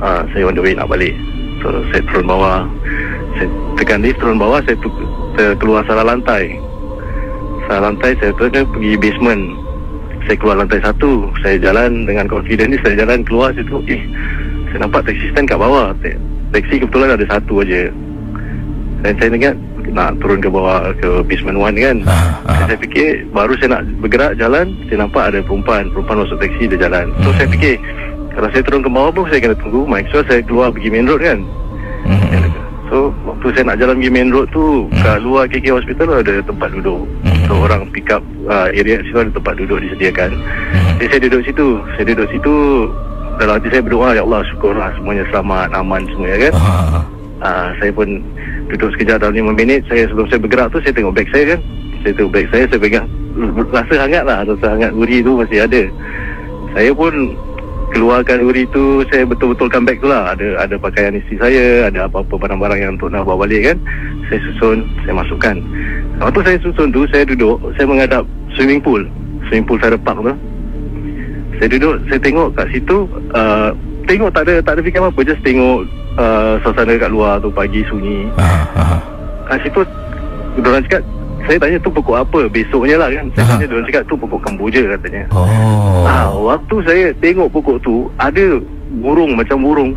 uh, Saya on the way nak balik. So saya turun bawah Saya tekan lift turun bawah Saya, tu- saya keluar salah lantai. Salah lantai saya terus kan pergi basement. Saya keluar lantai satu Saya jalan dengan confident ni Saya jalan keluar situ Eh saya nampak taxi stand kat bawah. Taxi kebetulan ada satu aja. Dan saya ingat Nak turun ke bawah Ke basement one kan. Ah, ah. Saya fikir Baru saya nak bergerak jalan Saya nampak ada perempuan. Perempuan masuk taxi Dia jalan. So Hmm. saya fikir Kalau saya turun ke bawah pun Saya kena tunggu. As well saya keluar pergi main road kan. Mhm. So waktu saya nak jalan pergi main road tu Hmm. Kat luar KK Hospital ada tempat duduk. Hmm. So orang pick up uh, area situ ada tempat duduk disediakan. Mhm. Jadi saya duduk situ. Saya duduk situ Dalam hati saya berdoa Ya Allah syukurlah semuanya selamat Aman semua ya kan? Ah, uh, Saya pun duduk sekejap dalam 5 minit. Saya Sebelum saya bergerak tu saya tengok beg saya kan? Saya tengok beg saya Saya pegang. Rasa hangat lah Rasa hangat uri tu masih ada. Saya pun keluarkan uri tu Saya betul-betulkan beg tu lah. Ada ada pakaian isteri saya Ada apa-apa barang-barang yang untuk nak bawa balik kan? Saya susun Saya masukkan. Waktu saya susun tu Saya duduk Saya menghadap swimming pool. Swimming pool Farrer Park tu. Saya duduk Saya tengok kat situ uh, Tengok tak ada Tak ada fikir apa-apa Just tengok uh, Suasana kat luar tu Pagi sunyi. Ah, ah. Kat situ Diorang cakap Saya tanya tu pokok apa Besoknya lah kan Saya Aha. tanya diorang cakap tu pokok kemboja katanya Oh. Ah, waktu saya tengok pokok tu ada burung macam burung.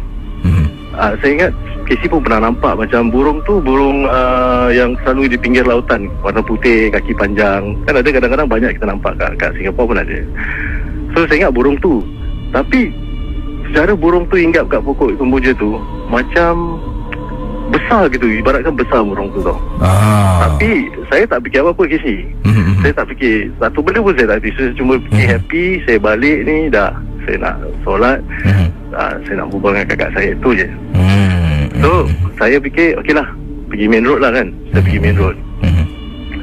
Mhm. Ah, saya ingat Casey pun pernah nampak macam burung tu burung ah, yang selalu di pinggir lautan warna putih kaki panjang kan ada kadang-kadang banyak kita nampak kat, kat Singapura pun ada so saya ingat burung tu tapi secara burung tu hinggap kat pokok kemboja tu macam besar gitu ibaratkan besar burung tu tau Ah. tapi saya tak fikir apa-apa Casey Mhm. saya tak fikir Satu benda pun saya tak fikir Saya cuma fikir Hmm. happy Saya balik ni dah Saya nak solat uh, Saya nak berbual dengan kakak saya Tu je Mhm. So Saya fikir Okey lah Pergi main road lah kan Saya pergi main road.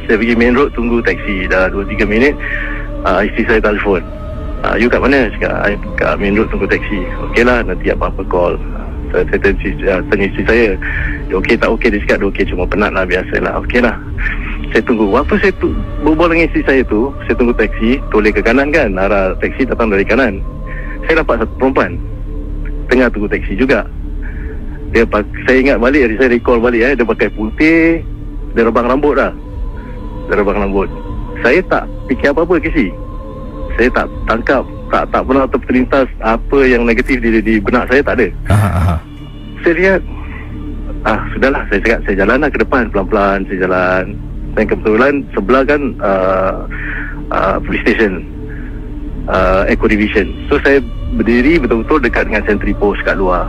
Saya pergi main road Tunggu taksi Dah 2-3 minit uh, Isteri saya telefon uh, You kat mana? Cakap I kat main road tunggu taksi Okey lah Nanti apa-apa call isteri- uh, tanya isteri saya. "You Okey tak okey Dia cakap dia okey Cuma penat lah Biasalah. Okey lah. Saya tunggu. Waktu saya tu, berbual dengan isteri saya tu Saya tunggu taksi Toleh ke kanan kan? Arah taksi datang dari kanan. Saya dapat satu perempuan. Tengah tunggu taksi juga. Dia pak, Saya ingat balik Saya recall balik eh, Dia pakai putih Dia rebang rambut dah. Dia rebang rambut. Saya tak fikir apa-apa Casey Saya tak tangkap Tak tak pernah terlintas Apa yang negatif di, di benak saya tak ada. Ah, ah. saya lihat ah sudahlah saya cakap saya jalan lah ke depan pelan-pelan saya jalan. Dan kebetulan sebelah kan uh, uh, police station uh, Eco Division. So saya berdiri betul-betul dekat dengan sentry post kat luar.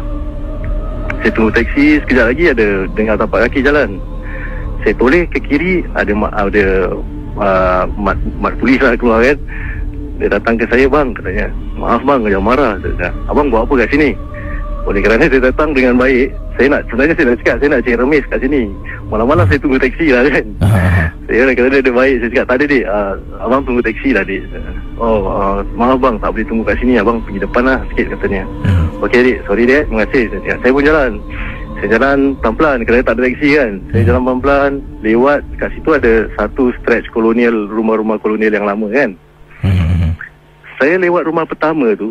Saya tunggu taksi sekejap lagi ada dengar tapak kaki jalan. Saya toleh ke kiri ada ada uh, mat, mat polis lah keluar kan dia datang ke saya bang katanya. Maaf bang jangan marah. Saya cakap, abang buat apa kat sini? Oleh kerana dia datang dengan baik Saya nak Sebenarnya saya nak cakap Saya nak cari remis kat sini. Malam-malam saya tunggu taksi lah kan. (laughs) Saya nak kata dia, baik. Saya cakap tak ada dek uh, Abang tunggu taksi lah dek Oh uh, maaf bang. Tak boleh tunggu kat sini. Abang pergi depan lah Sikit katanya. Mhm. Okey dek Sorry dek Terima kasih. Saya, cakap, saya pun jalan. Saya jalan pelan-pelan. Kerana tak ada taksi kan. Saya jalan pelan-pelan. Lewat Kat situ ada Satu stretch kolonial Rumah-rumah kolonial yang lama kan. Saya lewat rumah pertama tu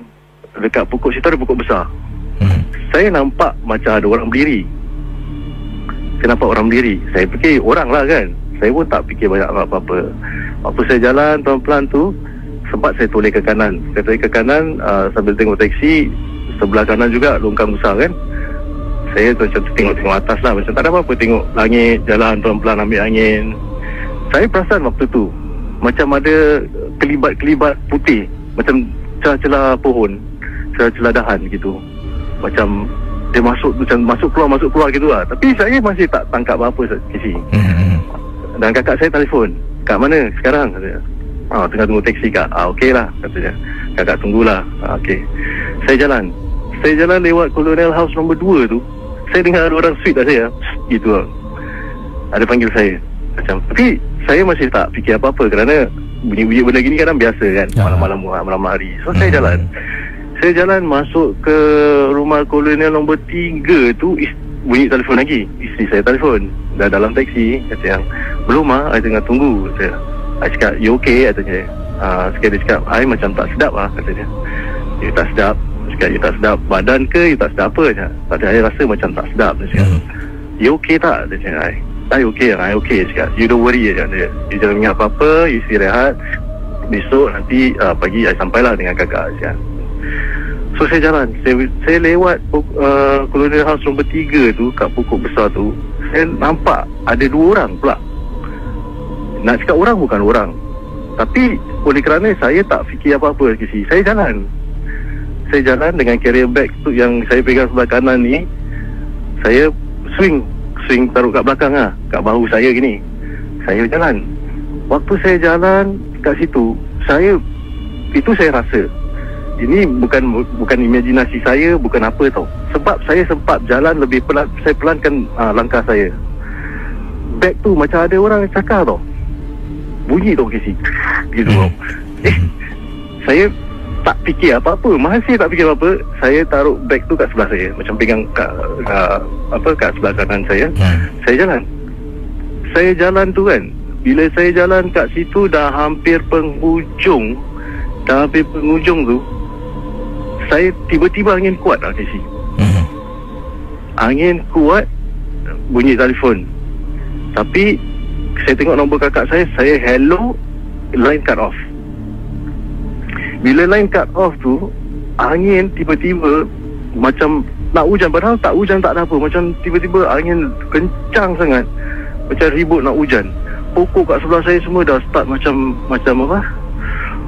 Dekat pokok situ ada pokok besar. Mhm. saya nampak macam ada orang berdiri. Saya nampak orang berdiri. Saya fikir orang lah kan. Saya pun tak fikir banyak apa-apa. Waktu saya jalan pelan-pelan tu Sempat saya toleh ke kanan. Saya toleh ke kanan uh, Sambil tengok taksi. Sebelah kanan juga longkang besar kan. Saya tu macam tengok-tengok atas lah. Macam tak ada apa-apa Tengok langit Jalan pelan-pelan ambil angin. Saya perasan waktu tu Macam ada kelibat-kelibat putih Macam celah-celah pohon Celah-celah dahan gitu. Macam dia masuk macam masuk keluar masuk keluar gitu lah. Tapi saya masih tak tangkap apa-apa Kisi Mhm. dan kakak saya telefon kat mana? Sekarang? Katanya. Ah tengah tunggu taksi kak. Ah okey lah katanya. Kakak tunggulah. Ah, okey. Saya jalan. Saya jalan lewat Colonial House nombor 2 tu. Saya dengar ada orang sweet lah saya. Gitu lah. Ada panggil saya macam tapi saya masih tak fikir apa-apa kerana bunyi-bunyi benda gini kadang biasa kan Ya. malam-malam malam hari. So saya Mhm. jalan. Saya jalan masuk ke rumah kolonial nombor 3 tu is, bunyi telefon lagi. Isteri saya telefon. Dah dalam taksi kata yang belum ah I tengah tunggu saya I cakap you okay? katanya uh, sekali dia cakap I macam tak sedap lah katanya you tak sedap. Dia cakap you tak sedap badan ke? You tak sedap apa? dia cakap, tak ada I rasa macam tak sedap dia cakap. Mhm. you okay tak? dia cakap I I okay I okay cakap. You don't worry cakap dia you jangan ingat apa-apa you istirahat. Besok nanti uh, pagi saya sampailah dengan kakak Asian. So saya jalan. Saya, saya lewat uh, Colonial House nombor 3 tu Kat pokok besar tu Saya nampak Ada dua orang pula. Nak cakap orang bukan orang. Tapi Oleh kerana saya tak fikir apa-apa Kisi. Saya jalan. Saya jalan dengan carrier bag tu Yang saya pegang sebelah kanan ni. Saya swing Swing taruh kat belakang lah Kat bahu saya gini. Saya jalan. Waktu saya jalan Kat situ Saya Itu saya rasa ini bukan bukan imajinasi saya bukan apa tau. Sebab saya sempat jalan lebih pelan saya pelankan uh, langkah saya. Back tu macam ada orang cakap tau. Bunyi tau kisi gitu tau eh saya tak fikir apa-apa masih tak fikir apa-apa saya taruh bag tu kat sebelah saya macam pegang kat, kat apa kat sebelah kanan saya hmm. saya jalan saya jalan tu kan bila saya jalan kat situ dah hampir penghujung dah hampir penghujung tu saya tiba-tiba angin kuat lah Casey. Hmm. Angin kuat bunyi telefon. Tapi saya tengok nombor kakak saya, saya hello line cut off. Bila line cut off tu angin tiba-tiba macam nak hujan. Padahal tak hujan tak ada apa. Macam tiba-tiba angin kencang sangat. Macam ribut nak hujan. Pokok kat sebelah saya semua dah start macam macam apa?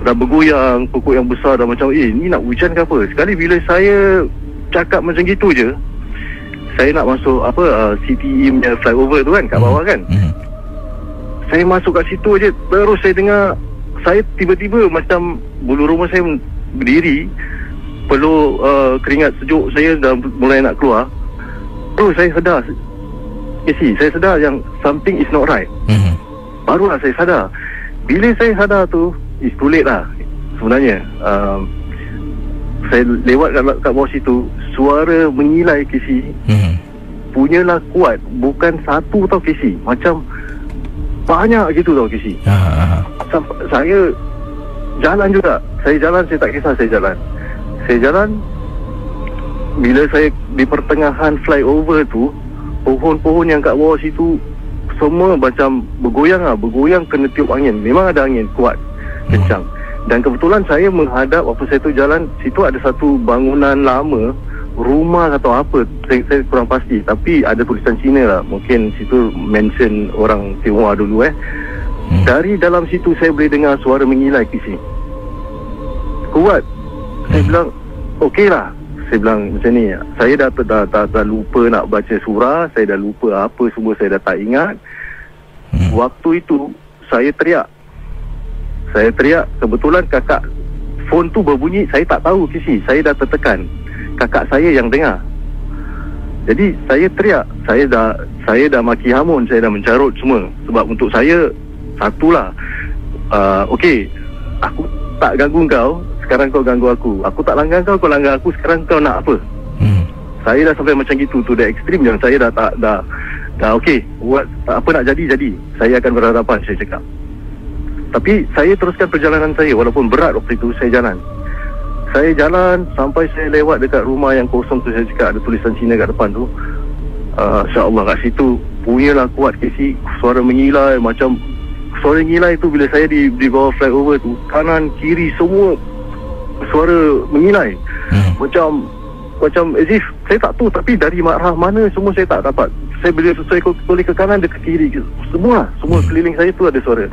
Dah bergoyang pokok yang besar dah macam eh ni nak hujan ke apa? Sekali bila saya cakap macam gitu je saya nak masuk apa uh, CTE punya flyover tu kan kat hmm. bawah kan? Mm. saya masuk kat situ je terus saya dengar saya tiba-tiba macam bulu rumah saya berdiri perlu uh, keringat sejuk saya dah mulai nak keluar. Terus saya sedar. You see, saya sedar yang something is not right. Mm. barulah saya sedar bila saya sadar tu It's too late lah Sebenarnya. Um, Saya lewat kat, kat bawah situ Suara mengilai KC hmm. Punyalah kuat Bukan satu tau KC Macam Banyak gitu tau KC Sampai, Saya Jalan juga. Saya jalan saya tak kisah saya jalan. Saya jalan Bila saya Di pertengahan flyover tu Pohon-pohon yang kat bawah situ Semua macam Bergoyang lah. Bergoyang kena tiup angin. Memang ada angin kuat kencang. Dan kebetulan saya menghadap waktu saya tu jalan situ ada satu bangunan lama rumah atau apa saya, saya kurang pasti. Tapi ada tulisan Cina lah. Mungkin situ mention orang Tionghoa dulu eh hmm. dari dalam situ saya boleh dengar suara mengilai kisi kuat. Saya hmm. bilang okey lah. Saya bilang macam ni saya dah, dah, dah, dah, dah lupa nak baca surah. Saya dah lupa apa semua saya dah tak ingat. Hmm. waktu itu saya teriak. Saya teriak kebetulan kakak phone tu berbunyi saya tak tahu kisi saya dah tertekan. Kakak saya yang dengar. Jadi saya teriak. Saya dah saya dah maki hamun saya dah mencarut semua. Sebab untuk saya satulah uh, okey. Aku tak ganggu kau sekarang kau ganggu aku. Aku tak langgar kau kau langgar aku. Sekarang kau nak apa? Hmm. saya dah sampai macam gitu tu dah ekstrim yang saya dah tak dah dah okey. Buat apa nak jadi jadi. Saya akan berhadapan saya cakap. Tapi saya teruskan perjalanan saya walaupun berat waktu itu saya jalan. Saya jalan sampai saya lewat dekat rumah yang kosong tu saya cakap ada tulisan Cina kat depan tu. Uh, InsyaAllah kat situ punyalah kuat kesi suara mengilai macam suara mengilai tu bila saya di, di bawah flyover tu kanan kiri semua suara mengilai hmm. macam macam as if saya tak tahu tapi dari arah mana semua saya tak dapat saya bila saya toleh ke kanan dia ke kiri semua semua hmm. keliling saya tu ada suara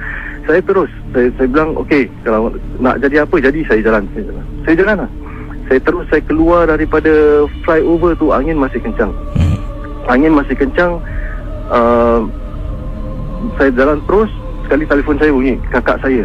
saya terus saya, saya bilang okey kalau nak jadi apa jadi saya jalan saya jalan saya jalan lah saya terus saya keluar daripada flyover tu angin masih kencang hmm. angin masih kencang uh, saya jalan terus sekali telefon saya bunyi kakak saya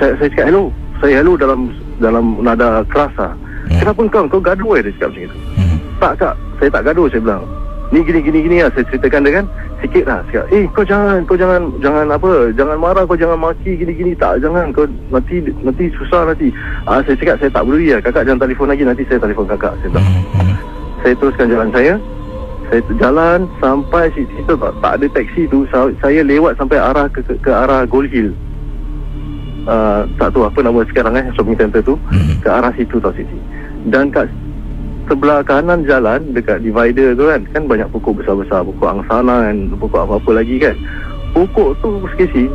saya saya cakap hello saya hello dalam dalam nada keras lah Hmm. Kenapa kau kau gaduh eh dia cakap macam itu. Hmm. Tak kak, saya tak gaduh saya bilang. Ni gini gini gini lah saya ceritakan dia kan. Sikit lah cakap, eh kau jangan kau jangan jangan apa, jangan marah kau jangan maki gini gini tak jangan kau nanti nanti susah nanti. Ah saya cakap saya tak boleh ya. Kakak jangan telefon lagi nanti saya telefon kakak saya bilang. Hmm. Saya teruskan jalan saya. Saya jalan sampai situ tak, tak ada taksi tu. Saya lewat sampai arah ke, ke, ke arah Gold Hill. Uh, tak tahu apa nama sekarang eh shopping center tu. Hmm. ke arah situ tau Siti. Dan kat sebelah kanan jalan dekat divider tu kan kan banyak pokok besar-besar. Pokok angsana dan pokok apa-apa lagi kan. Pokok tu sekesi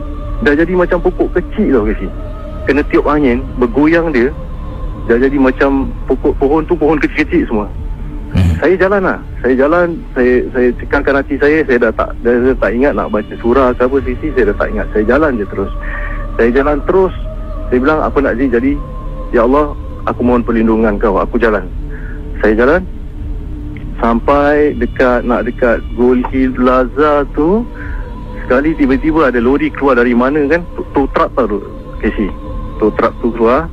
dah jadi macam pokok kecil tau kesi kena tiup angin bergoyang dia dah jadi macam pokok pohon tu pohon kecil-kecil semua Hmm. saya jalan lah. Saya jalan saya saya cekangkan hati saya saya dah tak dah, dah tak ingat nak baca surah ke apa sisi saya dah tak ingat. Saya jalan je terus. Saya jalan terus. Saya bilang apa nak jadi jadi ya Allah aku mohon perlindungan kau. Aku jalan. Saya jalan. Sampai dekat nak dekat Gold Hill Plaza tu sekali tiba-tiba ada lori keluar dari mana kan? Tow tow truck tau tu Casey tow truck tu keluar.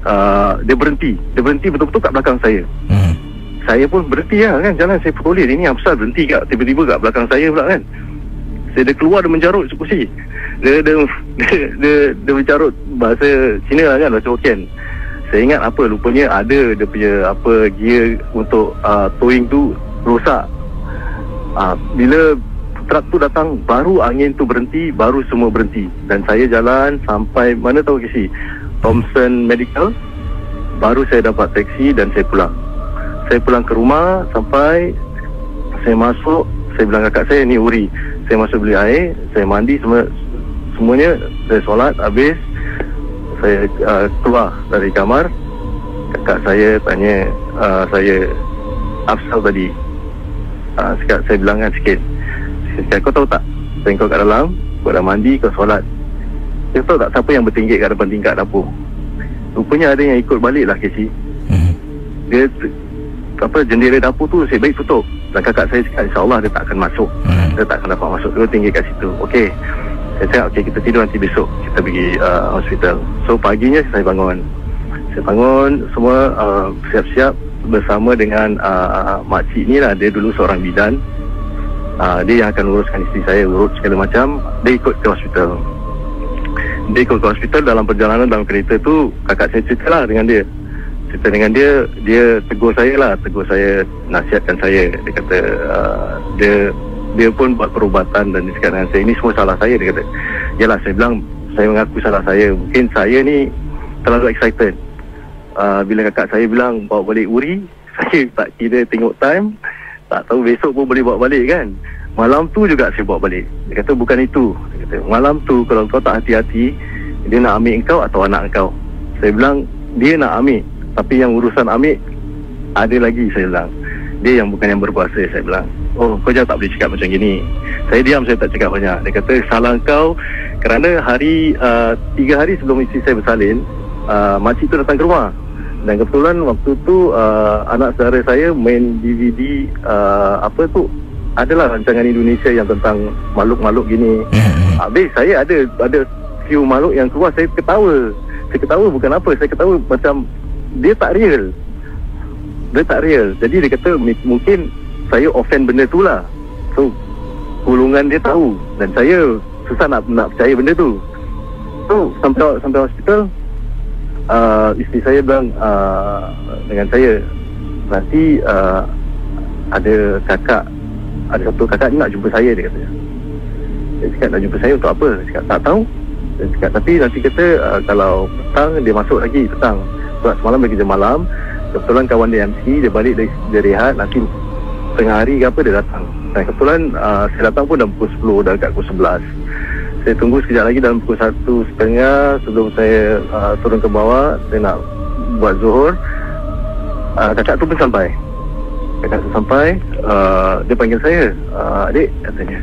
Uh, dia berhenti. Dia berhenti betul-betul kat belakang saya. Hmm. Saya pun berhenti lah kan. Jalan saya petulis ini apa berhenti kat tiba-tiba kat belakang saya pula kan. Saya dia keluar dia menjarut kursi dia dia, dia, dia, dia mencarut bahasa Cina lah kan bahasa Hokkien. Saya ingat apa rupanya ada dia punya apa gear untuk uh, towing tu rosak. Uh, bila truk tu datang baru angin tu berhenti baru semua berhenti. Dan saya jalan sampai mana tahu kisi Thompson Medical baru saya dapat taksi dan saya pulang saya pulang ke rumah sampai saya masuk saya bilang kakak saya ni Uri saya masuk beli air saya mandi semua semuanya saya solat habis. Saya uh, keluar dari kamar. Kakak saya tanya uh, saya Afsal tadi. Uh, sekat, saya bilang kan sikit. Saya cakap, kau tahu tak? Saya kau kat dalam kau dah mandi kau solat. Kau tahu tak siapa yang bertinggi kat depan tingkat dapur? Rupanya ada yang ikut balik lah Casey Hmm. dia apa jendela dapur tu saya baik tutup. Dan kakak saya cakap insyaAllah dia tak akan masuk. Hmm. dia tak akan dapat masuk dia tinggi kat situ. Okey. Saya cakap okey kita tidur nanti besok. Kita pergi uh, hospital. So paginya saya bangun. Saya bangun semua uh, siap-siap bersama dengan uh, makcik ni lah. Dia dulu seorang bidan. Uh, dia yang akan uruskan isteri saya urut segala macam. Dia ikut ke hospital. Dia ikut ke hospital dalam perjalanan dalam kereta tu kakak saya cerita lah dengan dia cerita dengan dia dia tegur saya lah. Tegur saya nasihatkan saya. Dia kata uh, dia dia pun buat perubatan dan dia cakap dengan saya ini semua salah saya dia kata. Yalah saya bilang saya mengaku salah saya. Mungkin saya ni terlalu excited. Uh, bila kakak saya bilang bawa balik Uri (laughs) saya tak kira tengok time. Tak tahu besok pun boleh bawa balik kan. Malam tu juga saya bawa balik. Dia kata bukan itu. Dia kata malam tu kalau kau tak hati-hati dia nak ambil engkau atau anak engkau? Saya bilang dia nak ambil tapi yang urusan ambil ada lagi saya bilang. Dia yang bukan yang berkuasa saya bilang. Oh kau jangan tak boleh cakap macam gini. Saya diam saya tak cakap banyak. Dia kata salah kau kerana hari uh, tiga hari sebelum isteri saya bersalin uh, makcik tu datang ke rumah. Dan kebetulan waktu tu uh, anak saudara saya main DVD uh, apa tu adalah rancangan Indonesia yang tentang makhluk-makhluk gini. Hmm. Habis saya ada ada few makhluk yang keluar saya ketawa. Saya ketawa bukan apa, saya ketawa macam dia tak real. Dia tak real. Jadi dia kata "Mi- mungkin saya offend benda tu lah. So golongan dia tahu dan saya susah nak nak percaya benda tu. So sampai sampai hospital uh, isteri saya bilang uh, dengan saya nanti uh, ada kakak ada satu kakak ni nak jumpa saya dia kata. Dia cakap nak jumpa saya untuk apa? Dia cakap tak tahu. Dia cakap tapi nanti kata uh, kalau petang dia masuk lagi petang. Sebab semalam dia kerja malam. Kebetulan kawan dia MC dia balik dari dia rehat nanti tengah hari ke apa dia datang. Dan kebetulan uh, saya datang pun dah pukul 10 dah dekat pukul 11. Saya tunggu sekejap lagi dalam pukul satu setengah sebelum saya uh, turun ke bawah saya nak buat zuhur. Uh, kakak tu pun sampai. Kakak tu sampai uh, dia panggil saya uh, adik katanya.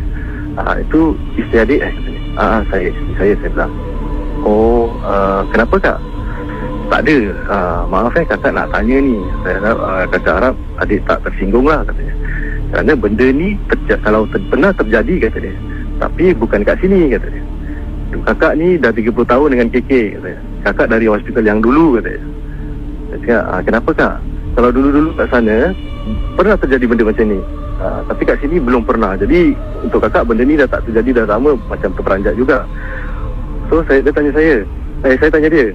Ah itu isteri adik eh katanya. Ah saya saya saya bilang. Oh uh, kenapa kak? Tak ada. Uh, maaf eh kakak nak tanya ni. Saya harap uh, kakak harap adik tak tersinggung lah katanya. Kerana benda ni terja- kalau ter- pernah terjadi kata dia. Tapi bukan kat sini kata dia. Kakak ni dah 30 tahun dengan KK kata dia. Kakak dari hospital yang dulu kata dia. Saya cakap, ah, kenapa kak? Kalau dulu-dulu kat sana pernah terjadi benda macam ni. Ah, tapi kat sini belum pernah. Jadi untuk kakak benda ni dah tak terjadi dah lama macam terperanjat juga. So saya dia tanya saya. Eh saya tanya dia.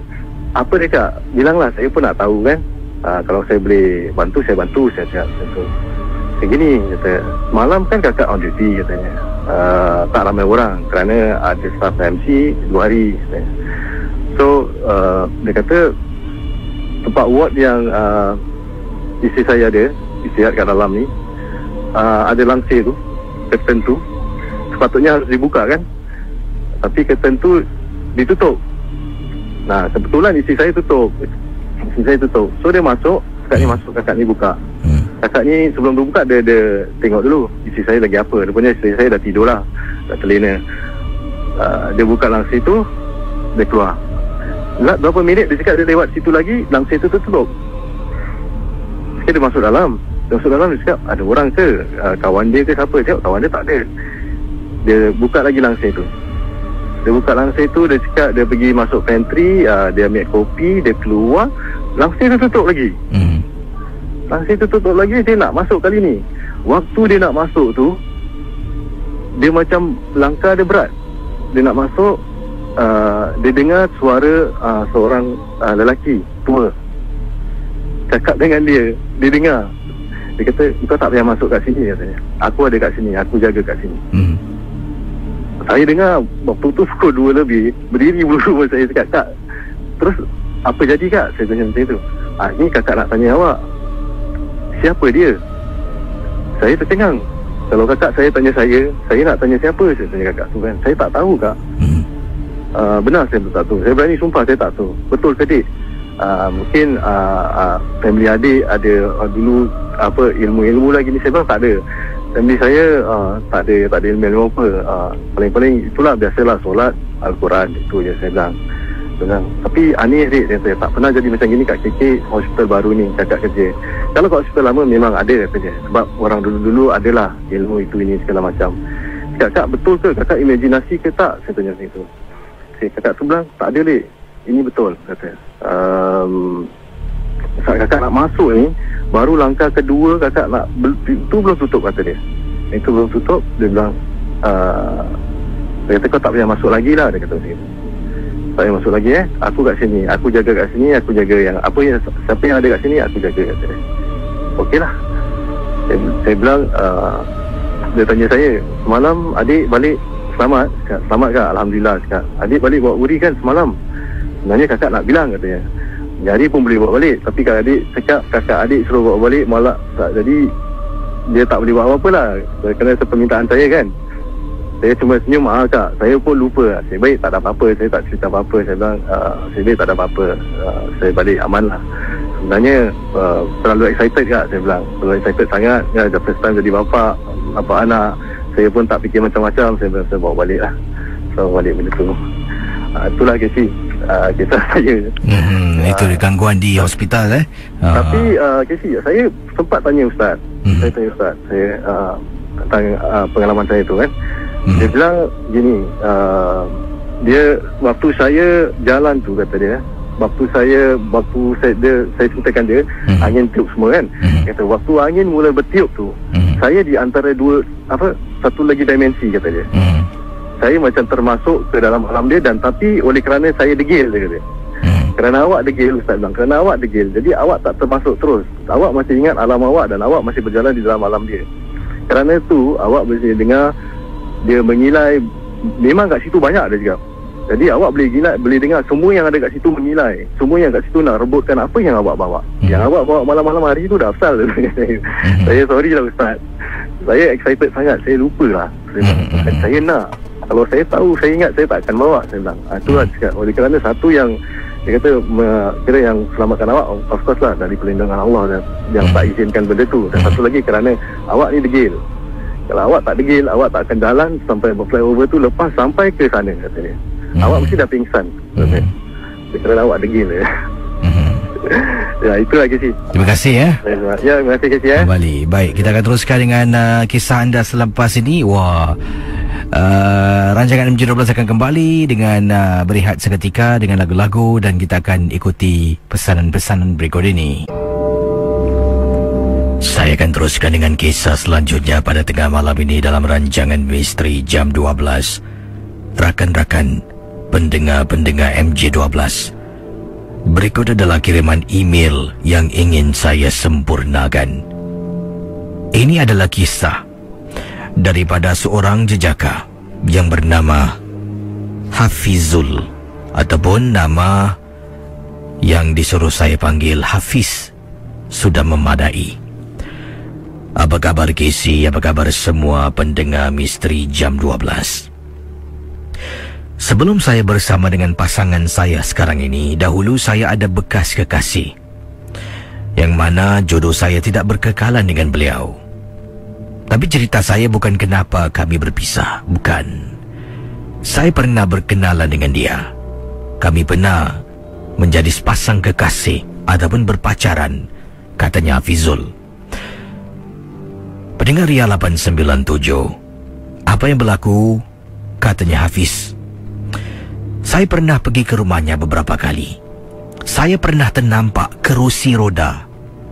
Apa dia kak? Bilanglah saya pun nak tahu kan. Ah, kalau saya boleh bantu saya bantu saya cakap macam gini kata. Malam kan kakak on duty katanya. Ah, tak ramai orang kerana ada staff MC dua hari katanya. So uh, dia kata tempat ward yang uh, isteri saya ada istirahat kat dalam ni uh, ada langsir tu curtain tu sepatutnya harus dibuka kan tapi curtain tu ditutup Nah, kebetulan isteri saya tutup. Isteri saya tutup. So dia masuk, kakak ni masuk, kakak ni buka. Hmm. Kakak ni sebelum tu buka dia, dia tengok dulu isteri saya lagi apa. Rupanya isteri saya dah tidur lah. Dah terlena. Uh, dia buka langsir tu, dia keluar. Tak berapa minit dia cakap dia lewat situ lagi, langsir tu tutup. Sekali dia masuk dalam. Dia masuk dalam dia cakap ada orang ke? Uh, kawan dia ke siapa? Dia cakap kawan dia tak ada. Dia buka lagi langsir tu. Dia buka langsir tu Dia cakap dia pergi masuk pantry uh, Dia ambil kopi Dia keluar Langsir tu tutup lagi Hmm. Langsir tu tutup lagi Dia nak masuk kali ni Waktu dia nak masuk tu Dia macam Langkah dia berat Dia nak masuk uh, Dia dengar suara uh, Seorang uh, lelaki Tua Cakap dengan dia Dia dengar Dia kata Kau tak payah masuk kat sini katanya. Aku ada kat sini Aku jaga kat sini Hmm. Saya dengar waktu tu pukul 2 lebih. Berdiri (laughs) bulu saya cakap Kak Terus apa jadi kak? Saya tanya macam tu. Ah, Ni kakak nak tanya awak. Siapa dia? Saya tercengang. Kalau kakak saya tanya saya Saya nak tanya siapa? Saya tanya kakak tu kan. Saya tak tahu kak. Uh, Benar saya tak tahu. Saya berani sumpah saya tak tahu. Betul ke dik uh, Mungkin uh, uh, Family adik ada uh, Dulu apa ilmu-ilmu lagi ni. Saya bilang tak ada Family saya uh, tak ada tak ada ilmu-ilmu apa uh, Paling-paling itulah biasalah solat Al-Quran itu je saya bilang. Bilang, tapi aneh dik dia kata, tak pernah jadi macam gini kat KK hospital baru ni kakak kerja. Kalau kat hospital lama memang ada kata dia sebab orang dulu-dulu adalah ilmu itu ini segala macam. Cakap kak betul ke? Kakak imajinasi ke tak? Saya tanya macam itu. Saya kakak tu bilang tak ada dik ini betul kata. Um, kakak nak masuk ni baru langkah kedua kakak nak itu belum tutup kata dia. Itu belum tutup dia bilang uh, dia kata kau tak payah masuk lagi lah dia kata itu tak payah masuk lagi eh. Aku kat sini aku jaga kat sini aku jaga yang apa yang siapa yang ada kat sini aku jaga kata dia. Okey lah. Saya, saya bilang uh, dia tanya saya semalam adik balik selamat? Selamat kak. Alhamdulillah cakap. Adik balik bawa uri kan semalam? Sebenarnya kakak nak bilang katanya jadi pun boleh bawa balik. Tapi kalau adik cakap kakak adik suruh bawa balik malah tak. Jadi dia tak boleh buat apa-apa lah. Kerana permintaan saya kan. Saya cuma senyum ah kak saya pun lupa saya baik tak ada apa-apa. Saya tak cerita apa-apa. Saya bilang uh, saya baik tak ada apa-apa. Uh, saya balik aman lah. Sebenarnya uh, terlalu excited kak saya bilang. Terlalu excited sangat. Ya the first time jadi bapa bapa anak. Saya pun tak fikir macam-macam. Saya bilang saya bawa balik lah. So balik benda tu. Itulah Casey uh, kisah saya Hmm. Itu gangguan di hospital eh. Ah. tapi uh, Casey saya sempat tanya Ustaz Mhm. saya tanya Ustaz saya uh, tentang uh, pengalaman saya tu kan Hmm. Dia bilang gini uh, Dia Waktu saya Jalan tu kata dia Waktu saya Waktu saya dia, Saya ceritakan dia Hmm. Angin tiup semua kan Hmm. Kata waktu angin mula bertiup tu Hmm. Saya di antara dua Apa Satu lagi dimensi kata dia Hmm. Saya macam termasuk Ke dalam alam dia Dan tapi oleh kerana saya degil dia kata. Hmm. kerana awak degil Ustaz bilang. Kerana awak degil. Jadi awak tak termasuk terus. Awak masih ingat alam awak Dan awak masih berjalan di dalam alam dia. Kerana itu Awak boleh dengar Dia mengilai. Memang kat situ banyak dia cakap. Jadi awak boleh gila, boleh dengar Semua yang ada kat situ mengilai. Semua yang kat situ nak rebutkan Apa yang awak bawa. Hmm. Yang awak bawa malam-malam hari tu dah asal saya. saya sorry lah Ustaz. Saya excited sangat. Saya lupa lah. Saya, Hmm. saya nak Kalau saya tahu Saya ingat saya tak akan bawa Saya bilang. Ah, Itulah cakap. Oleh kerana satu yang dia kata kira yang selamatkan awak of course lah dari perlindungan Allah dan yang tak izinkan benda tu. Dan satu lagi kerana awak ni degil. Kalau awak tak degil awak tak akan jalan sampai flyover tu lepas sampai ke sana kata dia. Hmm. awak mesti dah pingsan. Kata. Dia kerana awak degil ya. (laughs) Ya itu lagi sih Terima kasih ya. ya terima kasih Casey ya Kembali. Baik, kita akan teruskan dengan uh, kisah anda selepas ini. Wah. Uh, rancangan MJ12 akan kembali dengan uh, berehat seketika dengan lagu-lagu dan kita akan ikuti pesanan-pesanan berikut ini. Saya akan teruskan dengan kisah selanjutnya pada tengah malam ini dalam rancangan misteri jam 12. Rakan-rakan pendengar-pendengar MJ12. Berikut adalah kiriman email yang ingin saya sempurnakan. Ini adalah kisah daripada seorang jejaka yang bernama Hafizul ataupun nama yang disuruh saya panggil Hafiz sudah memadai. Apa kabar Casey? Apa kabar semua pendengar misteri jam 12? Sebelum saya bersama dengan pasangan saya sekarang ini, dahulu saya ada bekas kekasih. Yang mana jodoh saya tidak berkekalan dengan beliau. Tapi cerita saya bukan kenapa kami berpisah, bukan. Saya pernah berkenalan dengan dia. Kami pernah menjadi sepasang kekasih ataupun berpacaran, katanya Hafizul. Pendengar Ria 897, apa yang berlaku, katanya Hafiz. Saya pernah pergi ke rumahnya beberapa kali. Saya pernah ternampak kerusi roda,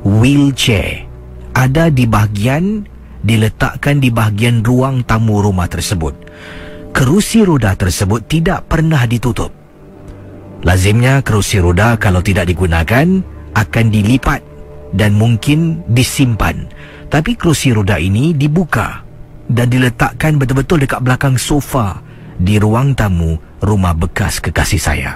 wheelchair, ada di bahagian diletakkan di bahagian ruang tamu rumah tersebut. Kerusi roda tersebut tidak pernah ditutup. Lazimnya kerusi roda kalau tidak digunakan akan dilipat dan mungkin disimpan. Tapi kerusi roda ini dibuka dan diletakkan betul-betul dekat belakang sofa di ruang tamu rumah bekas kekasih saya.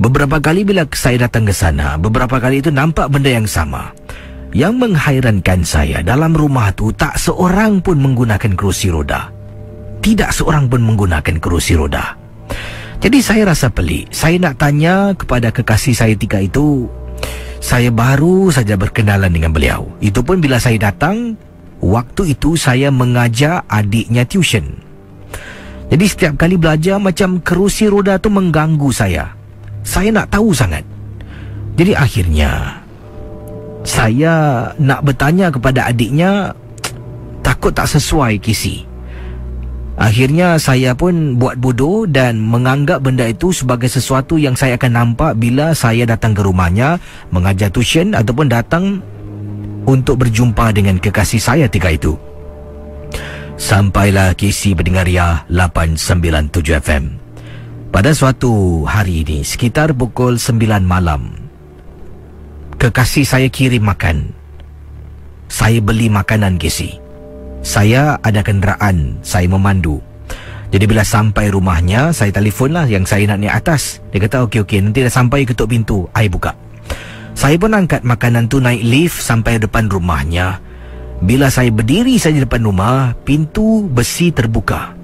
Beberapa kali bila saya datang ke sana, beberapa kali itu nampak benda yang sama. Yang menghairankan saya dalam rumah tu tak seorang pun menggunakan kerusi roda. Tidak seorang pun menggunakan kerusi roda. Jadi saya rasa pelik. Saya nak tanya kepada kekasih saya tiga itu. Saya baru saja berkenalan dengan beliau. Itu pun bila saya datang, waktu itu saya mengajar adiknya tuition. Jadi setiap kali belajar macam kerusi roda tu mengganggu saya. Saya nak tahu sangat. Jadi akhirnya saya nak bertanya kepada adiknya (tsk) takut tak sesuai kisi. Akhirnya saya pun buat bodoh dan menganggap benda itu sebagai sesuatu yang saya akan nampak bila saya datang ke rumahnya mengajar tuition ataupun datang untuk berjumpa dengan kekasih saya tiga itu. Sampailah kisi pendengar ya 897 FM. Pada suatu hari ini sekitar pukul 9 malam Kekasih saya kirim makan. Saya beli makanan Casey. Saya ada kenderaan, saya memandu. Jadi bila sampai rumahnya, saya telefonlah yang saya nak naik atas. Dia kata, okey, okey, nanti dah sampai ketuk pintu, I buka. Saya pun angkat makanan tu naik lift sampai depan rumahnya. Bila saya berdiri saja depan rumah, pintu besi terbuka.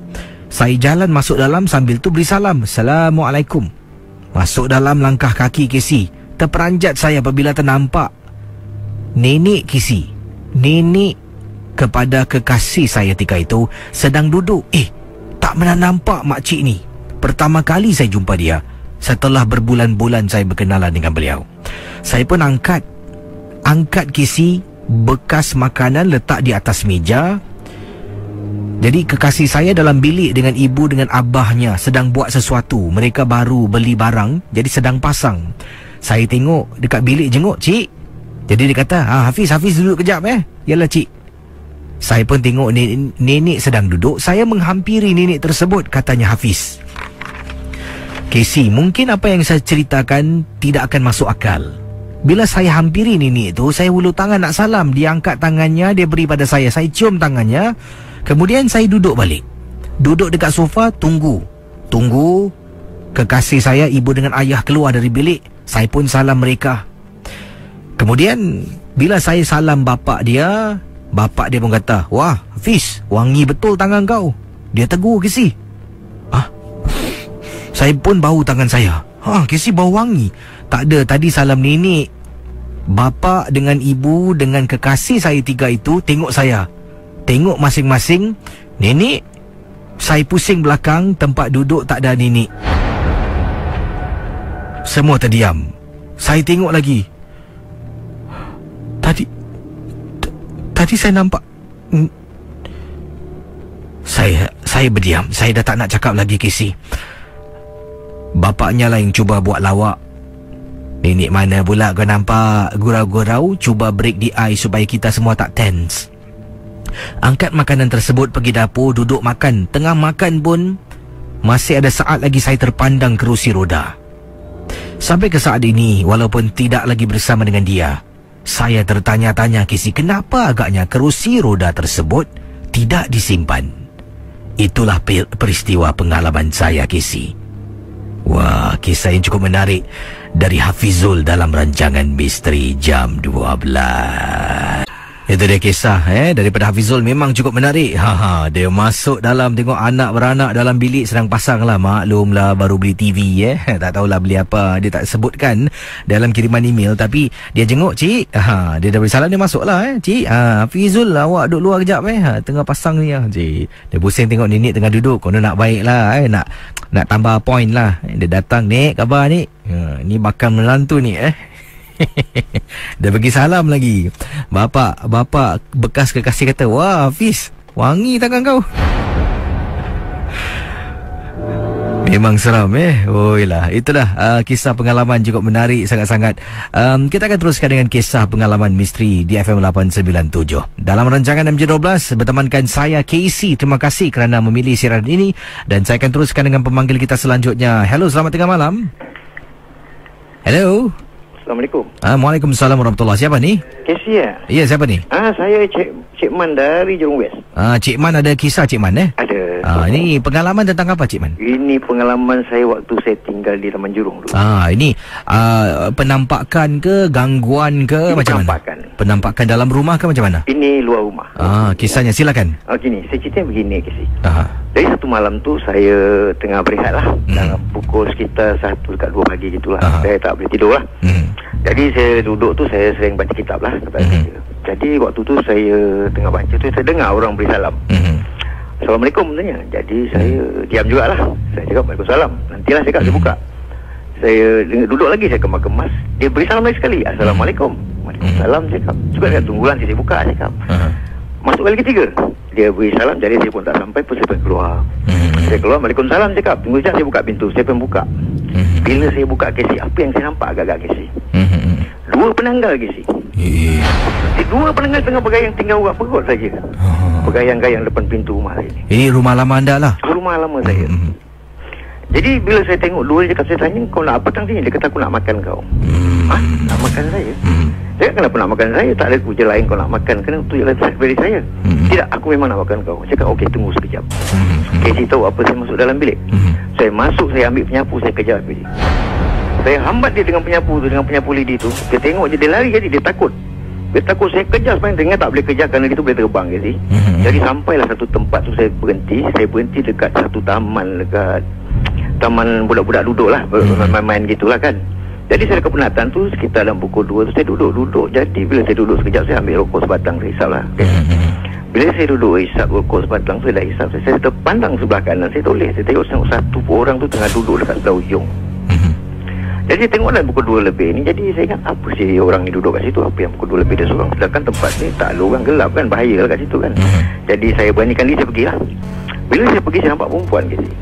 Saya jalan masuk dalam sambil tu beri salam. Assalamualaikum. Masuk dalam langkah kaki Casey. Terperanjat saya apabila ternampak Nenek Kisi Nenek kepada kekasih saya tika itu Sedang duduk Eh, tak pernah nampak makcik ni Pertama kali saya jumpa dia Setelah berbulan-bulan saya berkenalan dengan beliau Saya pun angkat Angkat Kisi Bekas makanan letak di atas meja. Jadi kekasih saya dalam bilik dengan ibu dengan abahnya sedang buat sesuatu. Mereka baru beli barang jadi sedang pasang. Saya tengok dekat bilik jenguk cik. Jadi dia kata ha, Hafiz, Hafiz duduk kejap eh. Yalah cik. Saya pun tengok nenek sedang duduk. Saya menghampiri nenek tersebut Katanya Hafiz. Casey, mungkin apa yang saya ceritakan Tidak akan masuk akal Bila saya hampiri nenek itu Saya ulu tangan nak salam. Dia angkat tangannya Dia beri pada saya. Saya cium tangannya. Kemudian saya duduk balik. Duduk dekat sofa Tunggu. Tunggu Kekasih saya Ibu dengan ayah keluar dari bilik. Saya pun salam mereka. Kemudian Bila saya salam bapak dia Bapak dia pun kata Wah Hafiz Wangi betul tangan kau. Dia tegur Kesi. Ah, (laughs) Saya pun bau tangan saya. Ha Kesi bau wangi. Tak ada Tadi salam nenek Bapak dengan ibu Dengan kekasih saya tiga itu Tengok saya Tengok masing-masing Nenek Saya pusing belakang Tempat duduk tak ada nenek semua terdiam. Saya tengok lagi. Tadi tadi saya nampak saya saya berdiam. Saya dah tak nak cakap lagi Casey. Bapaknya lah yang cuba buat lawak. Nenek mana pula kau nampak gurau-gurau cuba break the ice supaya kita semua tak tense. Angkat makanan tersebut pergi dapur duduk makan. Tengah makan pun masih ada saat lagi saya terpandang kerusi roda. Sampai ke saat ini, walaupun tidak lagi bersama dengan dia, saya tertanya-tanya Kisi kenapa agaknya kerusi roda tersebut tidak disimpan. Itulah peristiwa pengalaman saya Kisi. Wah, kisah yang cukup menarik dari Hafizul dalam rancangan Misteri Jam 12. Itu dia kisah eh daripada Hafizul memang cukup menarik. Ha ha dia masuk dalam tengok anak beranak dalam bilik sedang pasang lah maklumlah baru beli TV eh. (laughs) Tak tahulah beli apa. Dia tak sebutkan dalam kiriman email tapi dia jenguk cik. Ha dia dah beri salam dia masuklah eh. Cik ha Hafizul awak duduk luar kejap eh. Ha, tengah pasang ni ah cik. Dia pusing tengok nenek tengah duduk. Kono nak baik lah eh nak nak tambah point lah. Dia datang nek khabar ni. Ha, ni bakal melantu ni eh. (laughs) Dia bagi salam lagi. Bapak Bapak bekas kekasih kata Wah Hafiz Wangi tangan kau. (laughs) Memang seram eh? Oh lah Itulah uh, Kisah pengalaman cukup menarik Sangat-sangat. Um, Kita akan teruskan dengan Kisah pengalaman misteri Di FM 897 Dalam rancangan MJ12 Bertemankan saya Casey Terima kasih kerana memilih siaran ini. Dan saya akan teruskan dengan Pemanggil kita selanjutnya. Hello selamat tengah malam. Hello Assalamualaikum. Ah, Waalaikumsalam warahmatullahi Siapa ni? Casey ya? Ya, siapa ni? Ah, saya Cik Cik Man dari Jurong West. Ah, Cik Man ada kisah Cik Man eh? Ada. Ah, ini pengalaman tentang apa Cik Man? Ini pengalaman saya waktu saya tinggal di Taman Jurong dulu. Ah, ini ah, penampakan ke gangguan ke Ini macam penampakan. mana? Penampakan dalam rumah ke macam mana? Ini luar rumah. Ah, kisahnya silakan. Ah, gini, saya cerita begini Casey. Ah. Dari satu malam tu saya tengah berehat lah. Hmm. Dalam pukul sekitar satu dekat dua pagi gitulah. Ah. Saya tak boleh tidur lah. Hmm. Jadi saya duduk tu saya sering baca kitab lah Mhm. saya. Jadi waktu tu saya tengah baca tu saya dengar orang beri salam. Hmm. Assalamualaikum tanya. Jadi saya diam jugalah. Saya cakap Waalaikumsalam. Nantilah saya cakap saya Hmm. buka. Saya duduk lagi saya kemas-kemas. Dia beri salam lagi sekali. Assalamualaikum. Waalaikumsalam saya cakap. Juga saya tunggu nanti saya buka saya cakap. Ah. Masuk kali ketiga. Dia beri salam jadi saya pun tak sampai pun saya pun keluar. Hmm. Saya keluar Waalaikumsalam saya cakap. Tunggu sekejap saya buka pintu. Saya pun buka. Hmm. Bila saya buka kesi, apa yang saya nampak agak-agak kesi? Hmm. Dua penanggal kesi. Eh. Dua penanggal tengah bergayang tinggal urat perut saja. Ah. Bergayang-gayang depan pintu rumah saya ni. Ini rumah lama anda lah. Rumah lama saya. Hmm. Jadi bila saya tengok dua dia cakap saya tanya kau nak apa tang sini? Dia kata aku nak makan kau. Hmm. Ha? Nak makan saya? Hmm. Saya kenapa nak makan saya? Tak ada kerja lain kau nak makan. Kena tu je dari saya. Hmm. Tidak, aku memang nak makan kau. Saya kata okey tunggu sekejap. Hmm. Casey tahu apa saya masuk dalam bilik. Hmm. Saya masuk, saya ambil penyapu, saya kejar bilik. Saya hambat dia dengan penyapu tu, dengan penyapu lidi tu. Dia tengok je, dia lari jadi, dia takut. Dia takut saya kejar sebenarnya Dengar tak boleh kejar kerana dia tu boleh terbang je sih. Hmm. Jadi sampailah satu tempat tu saya berhenti. Saya berhenti dekat satu taman dekat taman budak-budak duduk lah. Hmm. Main-main gitulah kan. Jadi saya dekat penatan tu sekitar dalam pukul 2 tu saya duduk-duduk. Jadi bila saya duduk sekejap saya ambil rokok sebatang saya hisap lah. Hmm. Bila saya duduk hisap rokok sebatang saya dah hisap. Saya, saya terpandang sebelah kanan. Saya toleh. Saya tengok tengok satu orang tu tengah duduk dekat sebelah ujung. Hmm. Jadi saya tengok dalam pukul 2 lebih ni Jadi saya ingat apa sih orang ni duduk kat situ Apa yang pukul 2 lebih dia seorang Sedangkan tempat ni tak ada orang gelap kan Bahaya lah kat situ kan Hmm. Jadi saya beranikan diri saya pergi lah Bila saya pergi saya nampak perempuan ke sini.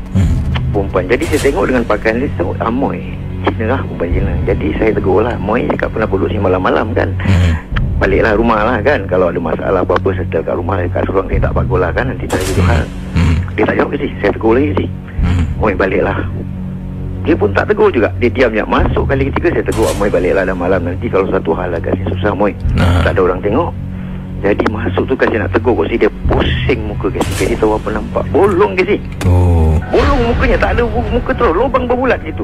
Perempuan Jadi saya tengok dengan pakaian dia Saya tengok Amoy Cina lah perempuan Cina Jadi saya tegur lah Moy cakap pernah duduk sini malam-malam kan? Hmm. Baliklah rumah lah kan. Kalau ada masalah apa-apa Settle kat rumah Kat seorang saya tak bagus lah kan Nanti saya jadi hal Hmm. Dia tak jawab ke sini Saya tegur lagi sini Hmm. Moy baliklah. Dia pun tak tegur juga. Dia diam je Masuk kali ketiga Saya tegur Moy baliklah dalam malam. Nanti kalau satu hal agak sini susah Moy Ah. Tak ada orang tengok. Jadi masuk tu kasi nak tegur Kasi dia. Pusing muka kasi Kasi tahu apa nampak. Bolong kasi Oh. Bolong mukanya. Tak ada muka terus. Lubang berbulat gitu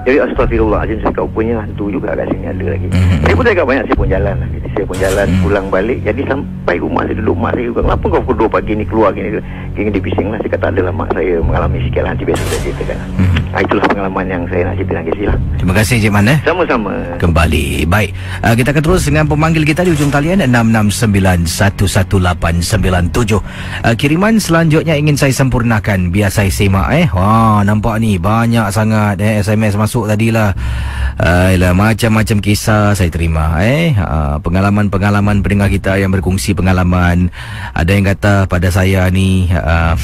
jadi astagfirullahaladzim Saya kau punya hantu juga kat sini ada lagi Mhm. Saya pun tak banyak Saya pun jalan lah Jadi saya pun jalan Mhm. Pulang balik. Jadi sampai rumah saya duduk Mak saya juga Kenapa kau pukul 2 pagi ni keluar? Gini Gini dia bising lah. Saya kata adalah mak saya Mengalami sikit lah Nanti besok saya ceritakan Mhm. ah, Itulah pengalaman yang saya nak ceritakan Casey lah. Terima kasih Cik Man eh. Sama-sama. Kembali. Baik. Uh, Kita akan terus dengan pemanggil kita Di ujung talian 669-11897 uh, Kiriman selanjutnya Ingin saya sempurnakan. Biar saya semak eh. Wah nampak ni Banyak sangat eh SMS masuk tadilah uh, Yalah, Macam-macam kisah Saya terima eh. Uh, Pengalaman-pengalaman pendengar kita Yang berkongsi pengalaman. Ada yang kata pada saya ni uh,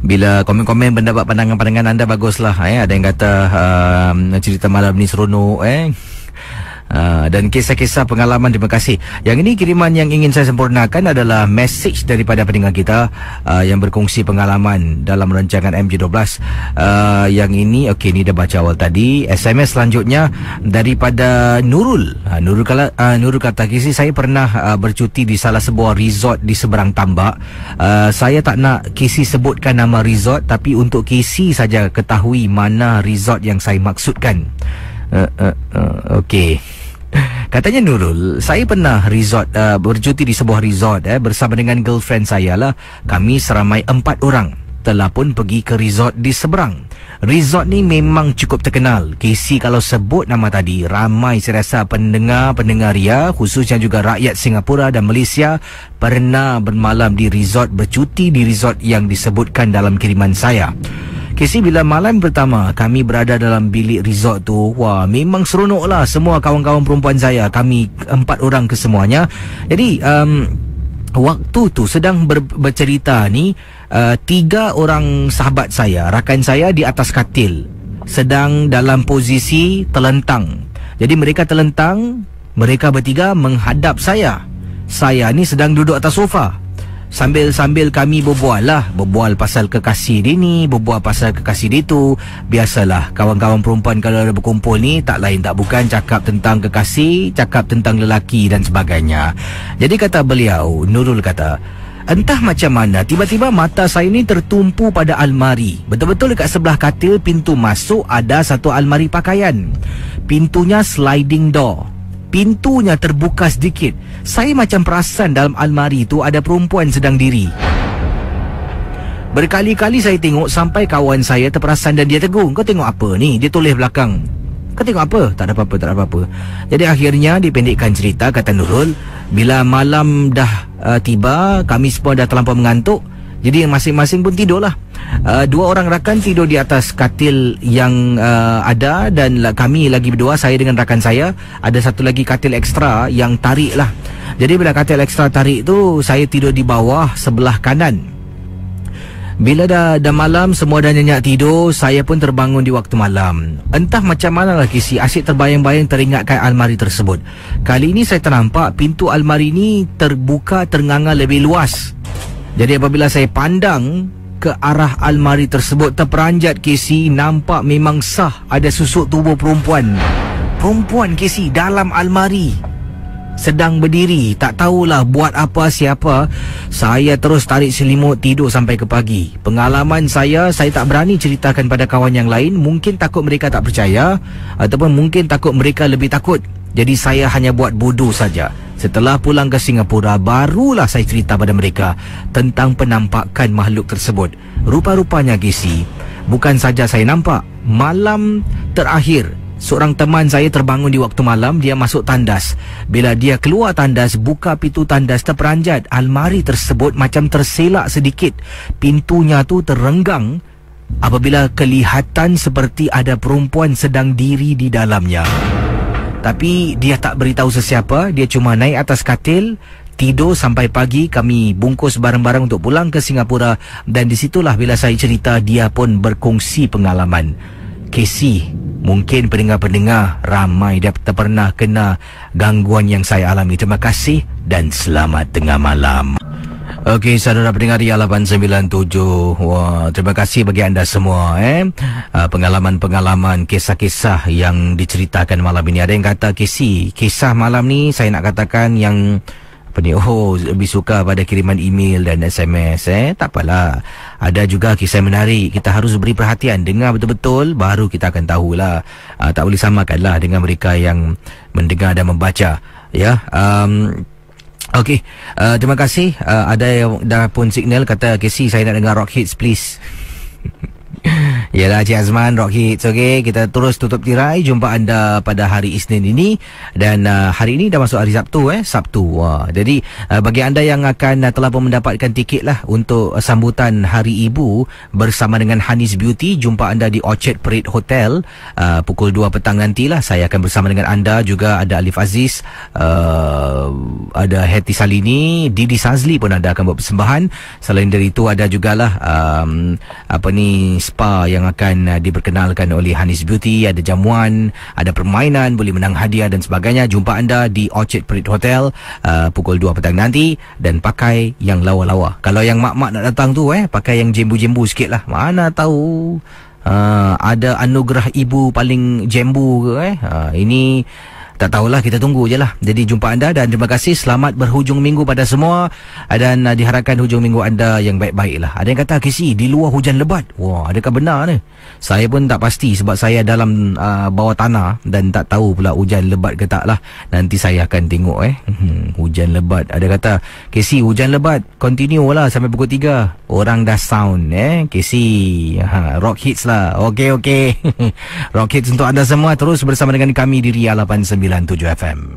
bila komen-komen pendapat pandangan-pandangan anda baguslah eh. Ada yang kata um, cerita malam ni seronok eh Uh, dan kisah-kisah pengalaman terima kasih. Yang ini kiriman yang ingin saya sempurnakan adalah message daripada pendengar kita uh, yang berkongsi pengalaman dalam rancangan MJ12. Uh, yang ini okey ni dah baca awal tadi. SMS selanjutnya daripada Nurul. Uh, Nurul kala uh, Nurul kata kisi saya pernah uh, bercuti di salah sebuah resort di seberang tambak. Uh, saya tak nak kisi sebutkan nama resort tapi untuk kisi saja ketahui mana resort yang saya maksudkan. Uh, okey. Katanya Nurul, saya pernah resort uh, bercuti di sebuah resort eh bersama dengan girlfriend saya lah. Kami seramai empat orang telah pun pergi ke resort di seberang. Resort ni memang cukup terkenal. Casey kalau sebut nama tadi, ramai saya rasa pendengar-pendengar Ria, khususnya juga rakyat Singapura dan Malaysia pernah bermalam di resort, bercuti di resort yang disebutkan dalam kiriman saya. Casey bila malam pertama kami berada dalam bilik resort tu Wah memang seronok lah semua kawan-kawan perempuan saya Kami empat orang kesemuanya Jadi um, waktu tu sedang ber, bercerita ni uh, Tiga orang sahabat saya Rakan saya di atas katil Sedang dalam posisi telentang. Jadi mereka telentang Mereka bertiga menghadap saya. Saya ni sedang duduk atas sofa Sambil-sambil kami berbual lah Berbual pasal kekasih dia ni Berbual pasal kekasih dia tu Biasalah kawan-kawan perempuan kalau ada berkumpul ni Tak lain tak bukan cakap tentang kekasih Cakap tentang lelaki dan sebagainya Jadi kata beliau Nurul kata Entah macam mana tiba-tiba mata saya ni tertumpu pada almari. Betul-betul dekat sebelah katil pintu masuk ada satu almari pakaian. Pintunya sliding door pintunya terbuka sedikit. Saya macam perasan dalam almari itu ada perempuan sedang diri. Berkali-kali saya tengok sampai kawan saya terperasan dan dia tegur. Kau tengok apa ni? Dia tulis belakang. Kau tengok apa? Tak ada apa-apa, tak ada apa-apa. Jadi akhirnya dipendekkan cerita kata Nurul. Bila malam dah uh, tiba, kami semua dah terlampau mengantuk. Jadi masing-masing pun tidurlah. Uh, dua orang rakan tidur di atas katil yang uh, ada dan kami lagi berdua saya dengan rakan saya ada satu lagi katil ekstra yang tarik lah. Jadi bila katil ekstra tarik tu saya tidur di bawah sebelah kanan. Bila dah, dah malam semua dah nyenyak tidur Saya pun terbangun di waktu malam Entah macam mana lah kisi Asyik terbayang-bayang teringatkan almari tersebut Kali ini saya ternampak Pintu almari ni terbuka ternganga lebih luas Jadi apabila saya pandang ke arah almari tersebut terperanjat Casey nampak memang sah ada susuk tubuh perempuan. Perempuan Casey dalam almari sedang berdiri. Tak tahulah buat apa siapa. Saya terus tarik selimut tidur sampai ke pagi. Pengalaman saya saya tak berani ceritakan pada kawan yang lain. Mungkin takut mereka tak percaya ataupun mungkin takut mereka lebih takut jadi saya hanya buat bodoh saja. Setelah pulang ke Singapura, barulah saya cerita pada mereka tentang penampakan makhluk tersebut. Rupa-rupanya Gisi, bukan saja saya nampak, malam terakhir Seorang teman saya terbangun di waktu malam Dia masuk tandas. Bila dia keluar tandas Buka pintu tandas terperanjat Almari tersebut macam terselak sedikit. Pintunya tu terenggang Apabila kelihatan seperti ada perempuan sedang diri di dalamnya tapi dia tak beritahu sesiapa. Dia cuma naik atas katil Tidur sampai pagi. Kami bungkus barang-barang untuk pulang ke Singapura. Dan disitulah bila saya cerita Dia pun berkongsi pengalaman. Casey Mungkin pendengar-pendengar Ramai dah pernah kena Gangguan yang saya alami. Terima kasih Dan selamat tengah malam Okey, saudara pendengar di 897. Wah, terima kasih bagi anda semua eh. Uh, pengalaman-pengalaman kisah-kisah yang diceritakan malam ini. Ada yang kata kisi, kisah malam ni saya nak katakan yang apa ni? Oh, lebih suka pada kiriman email dan SMS eh. Tak apalah. Ada juga kisah menarik. Kita harus beri perhatian dengar betul-betul baru kita akan tahulah. Uh, tak boleh samakanlah dengan mereka yang mendengar dan membaca. Ya. Um, Okey, uh, terima kasih. Uh, ada yang dah pun signal kata Casey saya nak dengar rock hits please. (laughs) (laughs) Yalah Cik Azman Rock Hits okay? Kita terus tutup tirai. Jumpa anda pada hari Isnin ini. Dan uh, hari ini dah masuk hari Sabtu eh? Sabtu. Wah. Jadi uh, bagi anda yang akan uh, telah pun mendapatkan tiket lah Untuk uh, sambutan Hari Ibu Bersama dengan Hanis Beauty Jumpa anda di Orchard Parade Hotel uh, Pukul 2 petang nanti lah Saya akan bersama dengan anda Juga. Ada Alif Aziz uh, Ada Heti Salini Didi Sazli pun ada akan buat persembahan. Selain dari itu ada jugalah um, Apa ni spa yang akan uh, diperkenalkan oleh Hanis Beauty. Ada jamuan ada permainan boleh menang hadiah dan sebagainya. Jumpa anda di Orchard Parade Hotel uh, pukul 2 petang nanti. Dan pakai yang lawa-lawa. Kalau yang mak-mak nak datang tu eh pakai yang jembu-jembu sikit lah. Mana tahu uh, ada anugerah ibu paling jembu ke eh. Uh, ini tak tahulah kita tunggu je lah. Jadi jumpa anda dan terima kasih. Selamat berhujung minggu pada semua. Dan uh, diharapkan hujung minggu anda yang baik-baik lah. Ada yang kata KC di luar hujan lebat. Wah adakah benar ni? Saya pun tak pasti sebab saya dalam uh, bawah tanah dan tak tahu pula hujan lebat ke tak lah. Nanti saya akan tengok eh. Hmm, hujan lebat. Ada kata KC hujan lebat. Continue lah sampai pukul 3 orang dah sound eh. KC ha, rock hits lah. Okay okay (laughs) rock hits untuk anda semua. Terus bersama dengan kami di Ria 89 97 FM.